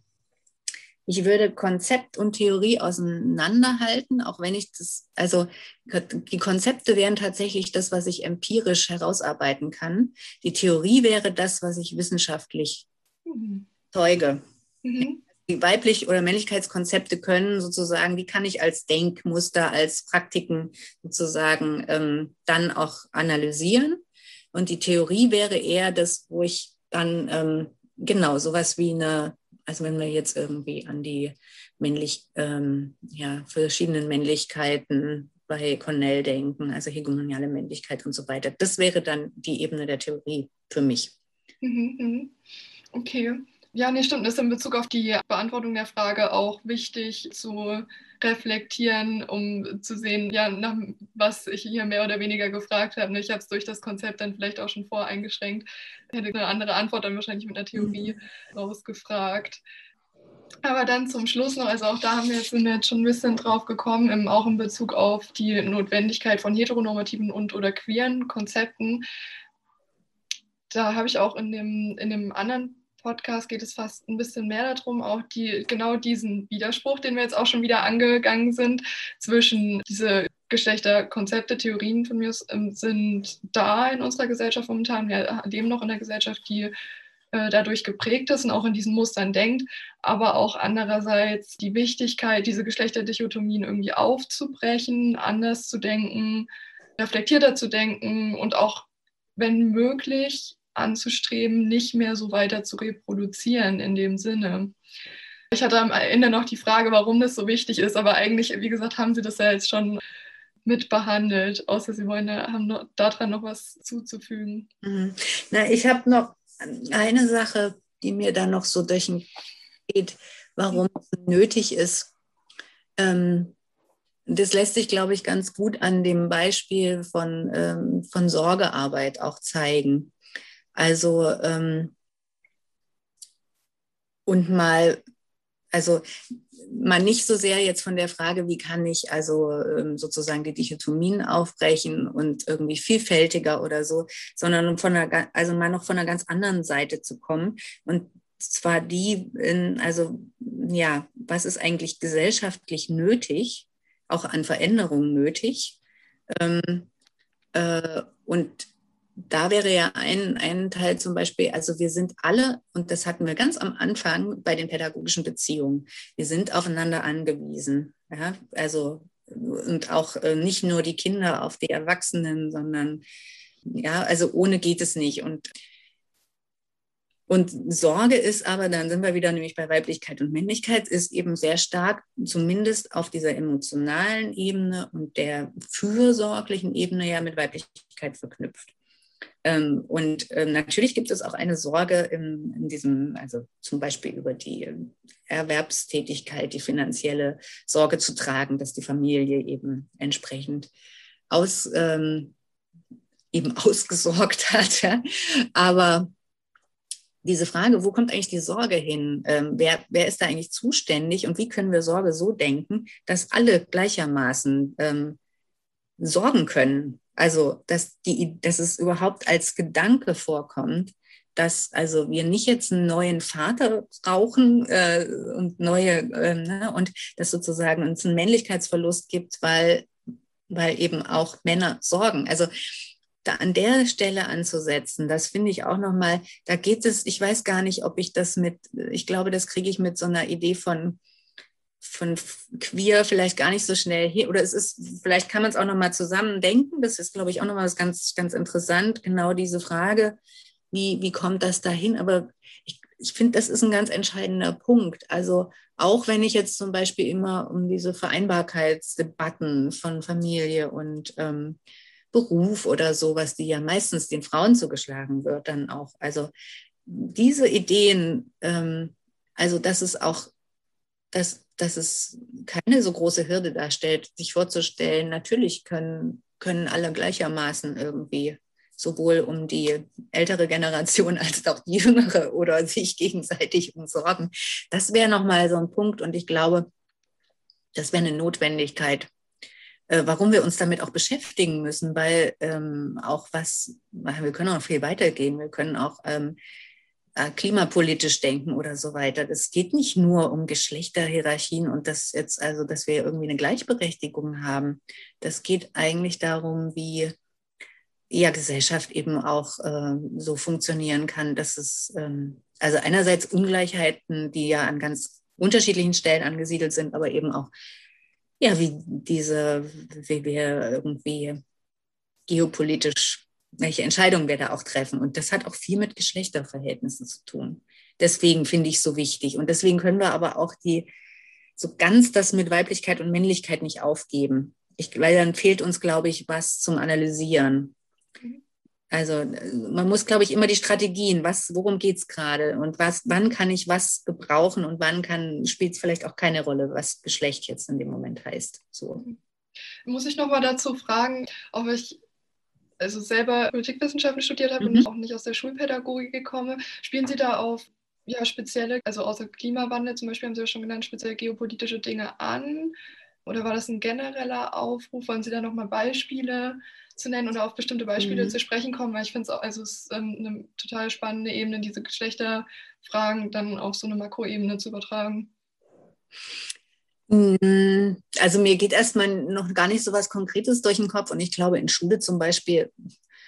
B: ich würde Konzept und Theorie auseinanderhalten, auch wenn ich das, also die Konzepte wären tatsächlich das, was ich empirisch herausarbeiten kann. Die Theorie wäre das, was ich wissenschaftlich mhm. Zeuge. Mhm. Die weiblich- oder Männlichkeitskonzepte können sozusagen, die kann ich als Denkmuster, als Praktiken sozusagen ähm, dann auch analysieren. Und die Theorie wäre eher das, wo ich dann ähm, genau sowas wie eine, also wenn wir jetzt irgendwie an die männlich, ähm, ja, verschiedenen Männlichkeiten bei Cornell denken, also hegemoniale Männlichkeit und so weiter. Das wäre dann die Ebene der Theorie für mich. Mhm,
A: mh. Okay. Ja, nee, stimmt. Das ist in Bezug auf die Beantwortung der Frage auch wichtig zu reflektieren, um zu sehen, ja, nach was ich hier mehr oder weniger gefragt habe. Ich habe es durch das Konzept dann vielleicht auch schon voreingeschränkt. Hätte eine andere Antwort dann wahrscheinlich mit einer Theorie mhm. rausgefragt. Aber dann zum Schluss noch, also auch da haben wir jetzt, sind wir jetzt schon ein bisschen drauf gekommen, auch in Bezug auf die Notwendigkeit von heteronormativen und oder queeren Konzepten. Da habe ich auch in dem, in dem anderen Podcast geht es fast ein bisschen mehr darum, auch die, genau diesen Widerspruch, den wir jetzt auch schon wieder angegangen sind, zwischen diese Geschlechterkonzepte, Theorien von mir ähm, sind da in unserer Gesellschaft momentan. Wir leben noch in einer Gesellschaft, die äh, dadurch geprägt ist und auch in diesen Mustern denkt, aber auch andererseits die Wichtigkeit, diese Geschlechterdichotomien irgendwie aufzubrechen, anders zu denken, reflektierter zu denken und auch, wenn möglich, anzustreben, nicht mehr so weiter zu reproduzieren in dem Sinne. Ich hatte am Ende noch die Frage, warum das so wichtig ist, aber eigentlich, wie gesagt, haben Sie das ja jetzt schon mit behandelt, außer Sie wollen haben noch, daran noch was zuzufügen.
B: Mhm. Na, ich habe noch eine Sache, die mir da noch so durch den geht, warum es nötig ist. Ähm, das lässt sich, glaube ich, ganz gut an dem Beispiel von, ähm, von Sorgearbeit auch zeigen. Also ähm, und mal, also mal nicht so sehr jetzt von der Frage, wie kann ich also ähm, sozusagen die Dichotomien aufbrechen und irgendwie vielfältiger oder so, sondern von einer, also mal noch von einer ganz anderen Seite zu kommen. Und zwar die, in, also ja, was ist eigentlich gesellschaftlich nötig, auch an Veränderungen nötig? Ähm, äh, und da wäre ja ein, ein Teil zum Beispiel, also wir sind alle, und das hatten wir ganz am Anfang bei den pädagogischen Beziehungen, wir sind aufeinander angewiesen. Ja? Also und auch äh, nicht nur die Kinder auf die Erwachsenen, sondern ja, also ohne geht es nicht. Und, und Sorge ist aber, dann sind wir wieder nämlich bei Weiblichkeit und Männlichkeit, ist eben sehr stark, zumindest auf dieser emotionalen Ebene und der fürsorglichen Ebene ja mit Weiblichkeit verknüpft. Ähm, und ähm, natürlich gibt es auch eine Sorge in, in, diesem, also zum Beispiel über die Erwerbstätigkeit, die finanzielle Sorge zu tragen, dass die Familie eben entsprechend aus, ähm, eben ausgesorgt hat. Ja? Aber diese Frage, wo kommt eigentlich die Sorge hin? Ähm, wer, wer ist da eigentlich zuständig und wie können wir Sorge so denken, dass alle gleichermaßen ähm, sorgen können also, dass, die, dass es überhaupt als Gedanke vorkommt, dass also wir nicht jetzt einen neuen Vater brauchen äh, und neue äh, ne, und dass sozusagen uns einen Männlichkeitsverlust gibt, weil, weil eben auch Männer sorgen. Also da an der Stelle anzusetzen, das finde ich auch nochmal, da geht es, ich weiß gar nicht, ob ich das mit, ich glaube, das kriege ich mit so einer Idee von von queer vielleicht gar nicht so schnell hier oder es ist vielleicht kann man es auch noch mal zusammen denken. Das ist glaube ich auch noch mal was ganz ganz interessant genau diese Frage wie wie kommt das dahin? Aber ich, ich finde das ist ein ganz entscheidender Punkt. Also auch wenn ich jetzt zum Beispiel immer um diese Vereinbarkeitsdebatten von Familie und ähm, Beruf oder sowas die ja meistens den Frauen zugeschlagen wird dann auch. Also diese Ideen ähm, also dass es auch dass dass es keine so große Hürde darstellt, sich vorzustellen, natürlich können, können alle gleichermaßen irgendwie sowohl um die ältere Generation als auch die jüngere oder sich gegenseitig umsorgen. Das wäre nochmal so ein Punkt und ich glaube, das wäre eine Notwendigkeit, äh, warum wir uns damit auch beschäftigen müssen, weil ähm, auch was, wir können auch viel weitergehen, wir können auch ähm, äh, klimapolitisch denken oder so weiter. Das geht nicht nur um Geschlechterhierarchien und das jetzt, also dass wir irgendwie eine Gleichberechtigung haben. Das geht eigentlich darum, wie ja Gesellschaft eben auch äh, so funktionieren kann, dass es ähm, also einerseits Ungleichheiten, die ja an ganz unterschiedlichen Stellen angesiedelt sind, aber eben auch ja wie diese, wie wir irgendwie geopolitisch welche Entscheidungen wir da auch treffen. Und das hat auch viel mit Geschlechterverhältnissen zu tun. Deswegen finde ich es so wichtig. Und deswegen können wir aber auch die, so ganz das mit Weiblichkeit und Männlichkeit nicht aufgeben. Ich, weil dann fehlt uns, glaube ich, was zum Analysieren. Also man muss, glaube ich, immer die Strategien, was, worum geht es gerade und was, wann kann ich was gebrauchen und wann kann, spielt es vielleicht auch keine Rolle, was Geschlecht jetzt in dem Moment heißt. So.
A: Muss ich nochmal dazu fragen, ob ich also selber Politikwissenschaften studiert habe mhm. und auch nicht aus der Schulpädagogik gekommen. Spielen Sie da auf ja, spezielle, also außer Klimawandel zum Beispiel haben Sie ja schon genannt, speziell geopolitische Dinge an? Oder war das ein genereller Aufruf? Wollen Sie da nochmal Beispiele zu nennen oder auf bestimmte Beispiele mhm. zu sprechen kommen? Weil ich finde es auch, also es ist ähm, eine total spannende Ebene, diese Geschlechterfragen dann auf so eine Makroebene zu übertragen.
B: Mm, also mir geht erstmal noch gar nicht so was Konkretes durch den Kopf und ich glaube, in Schule zum Beispiel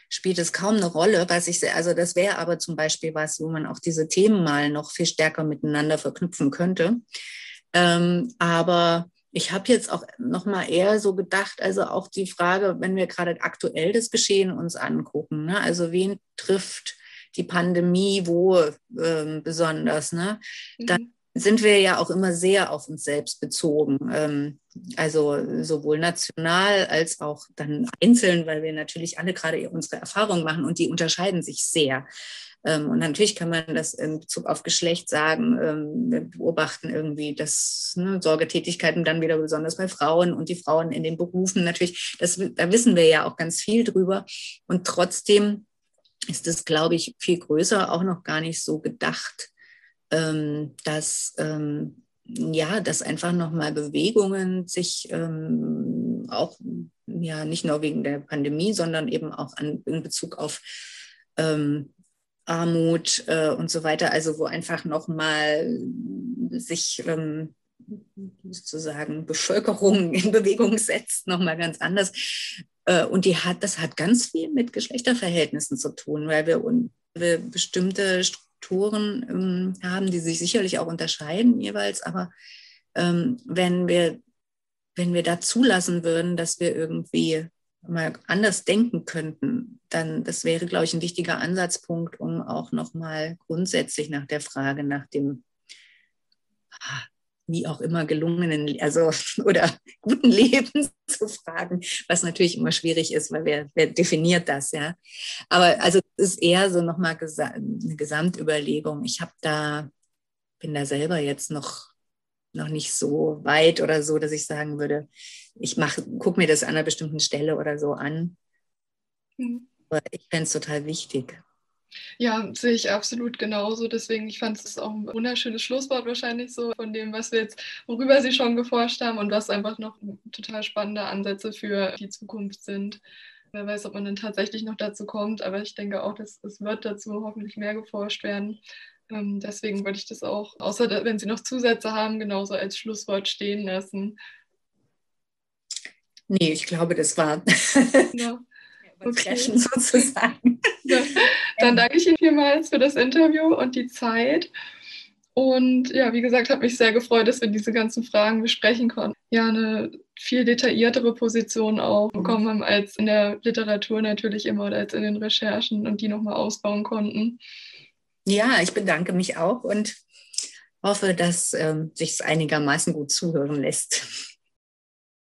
B: spielt es kaum eine Rolle, was ich, also das wäre aber zum Beispiel was, wo man auch diese Themen mal noch viel stärker miteinander verknüpfen könnte. Ähm, aber ich habe jetzt auch noch mal eher so gedacht, also auch die Frage, wenn wir gerade aktuell das Geschehen uns angucken, ne? also wen trifft die Pandemie wo ähm, besonders, ne? mhm sind wir ja auch immer sehr auf uns selbst bezogen. Ähm, also sowohl national als auch dann einzeln, weil wir natürlich alle gerade unsere Erfahrungen machen und die unterscheiden sich sehr. Ähm, und natürlich kann man das in Bezug auf Geschlecht sagen. Ähm, wir beobachten irgendwie das ne, Sorgetätigkeiten dann wieder besonders bei Frauen und die Frauen in den Berufen. Natürlich, das, da wissen wir ja auch ganz viel drüber. Und trotzdem ist es, glaube ich, viel größer auch noch gar nicht so gedacht ähm, dass ähm, ja, dass einfach nochmal Bewegungen sich ähm, auch ja nicht nur wegen der Pandemie, sondern eben auch an, in Bezug auf ähm, Armut äh, und so weiter, also wo einfach nochmal sich ähm, sozusagen Bevölkerung in Bewegung setzt, nochmal ganz anders. Äh, und die hat, das hat ganz viel mit Geschlechterverhältnissen zu tun, weil wir, wir bestimmte Strukturen Strukturen ähm, haben, die sich sicherlich auch unterscheiden jeweils, aber ähm, wenn wir wenn wir da zulassen würden, dass wir irgendwie mal anders denken könnten, dann das wäre, glaube ich, ein wichtiger Ansatzpunkt, um auch noch mal grundsätzlich nach der Frage nach dem ah, wie auch immer gelungenen, also oder guten Leben zu fragen, was natürlich immer schwierig ist, weil wer, wer definiert das, ja. Aber also es ist eher so nochmal gesa eine Gesamtüberlegung. Ich habe da, bin da selber jetzt noch, noch nicht so weit oder so, dass ich sagen würde, ich mach, guck mir das an einer bestimmten Stelle oder so an. Mhm. Aber ich fände es total wichtig.
A: Ja, sehe ich absolut genauso. Deswegen, ich fand es auch ein wunderschönes Schlusswort wahrscheinlich so von dem, was wir jetzt, worüber Sie schon geforscht haben und was einfach noch total spannende Ansätze für die Zukunft sind. Wer weiß, ob man dann tatsächlich noch dazu kommt, aber ich denke auch, dass es wird dazu hoffentlich mehr geforscht werden. Ähm, deswegen würde ich das auch, außer wenn Sie noch Zusätze haben, genauso als Schlusswort stehen lassen.
B: Nee, ich glaube, das war. Ja übertreffen okay. sozusagen.
A: Ja, dann danke ich Ihnen vielmals für das Interview und die Zeit. Und ja, wie gesagt, hat mich sehr gefreut, dass wir diese ganzen Fragen besprechen konnten. Ja, eine viel detailliertere Position auch mhm. bekommen haben als in der Literatur natürlich immer oder als in den Recherchen und die nochmal ausbauen konnten.
B: Ja, ich bedanke mich auch und hoffe, dass ähm, sich es einigermaßen gut zuhören lässt.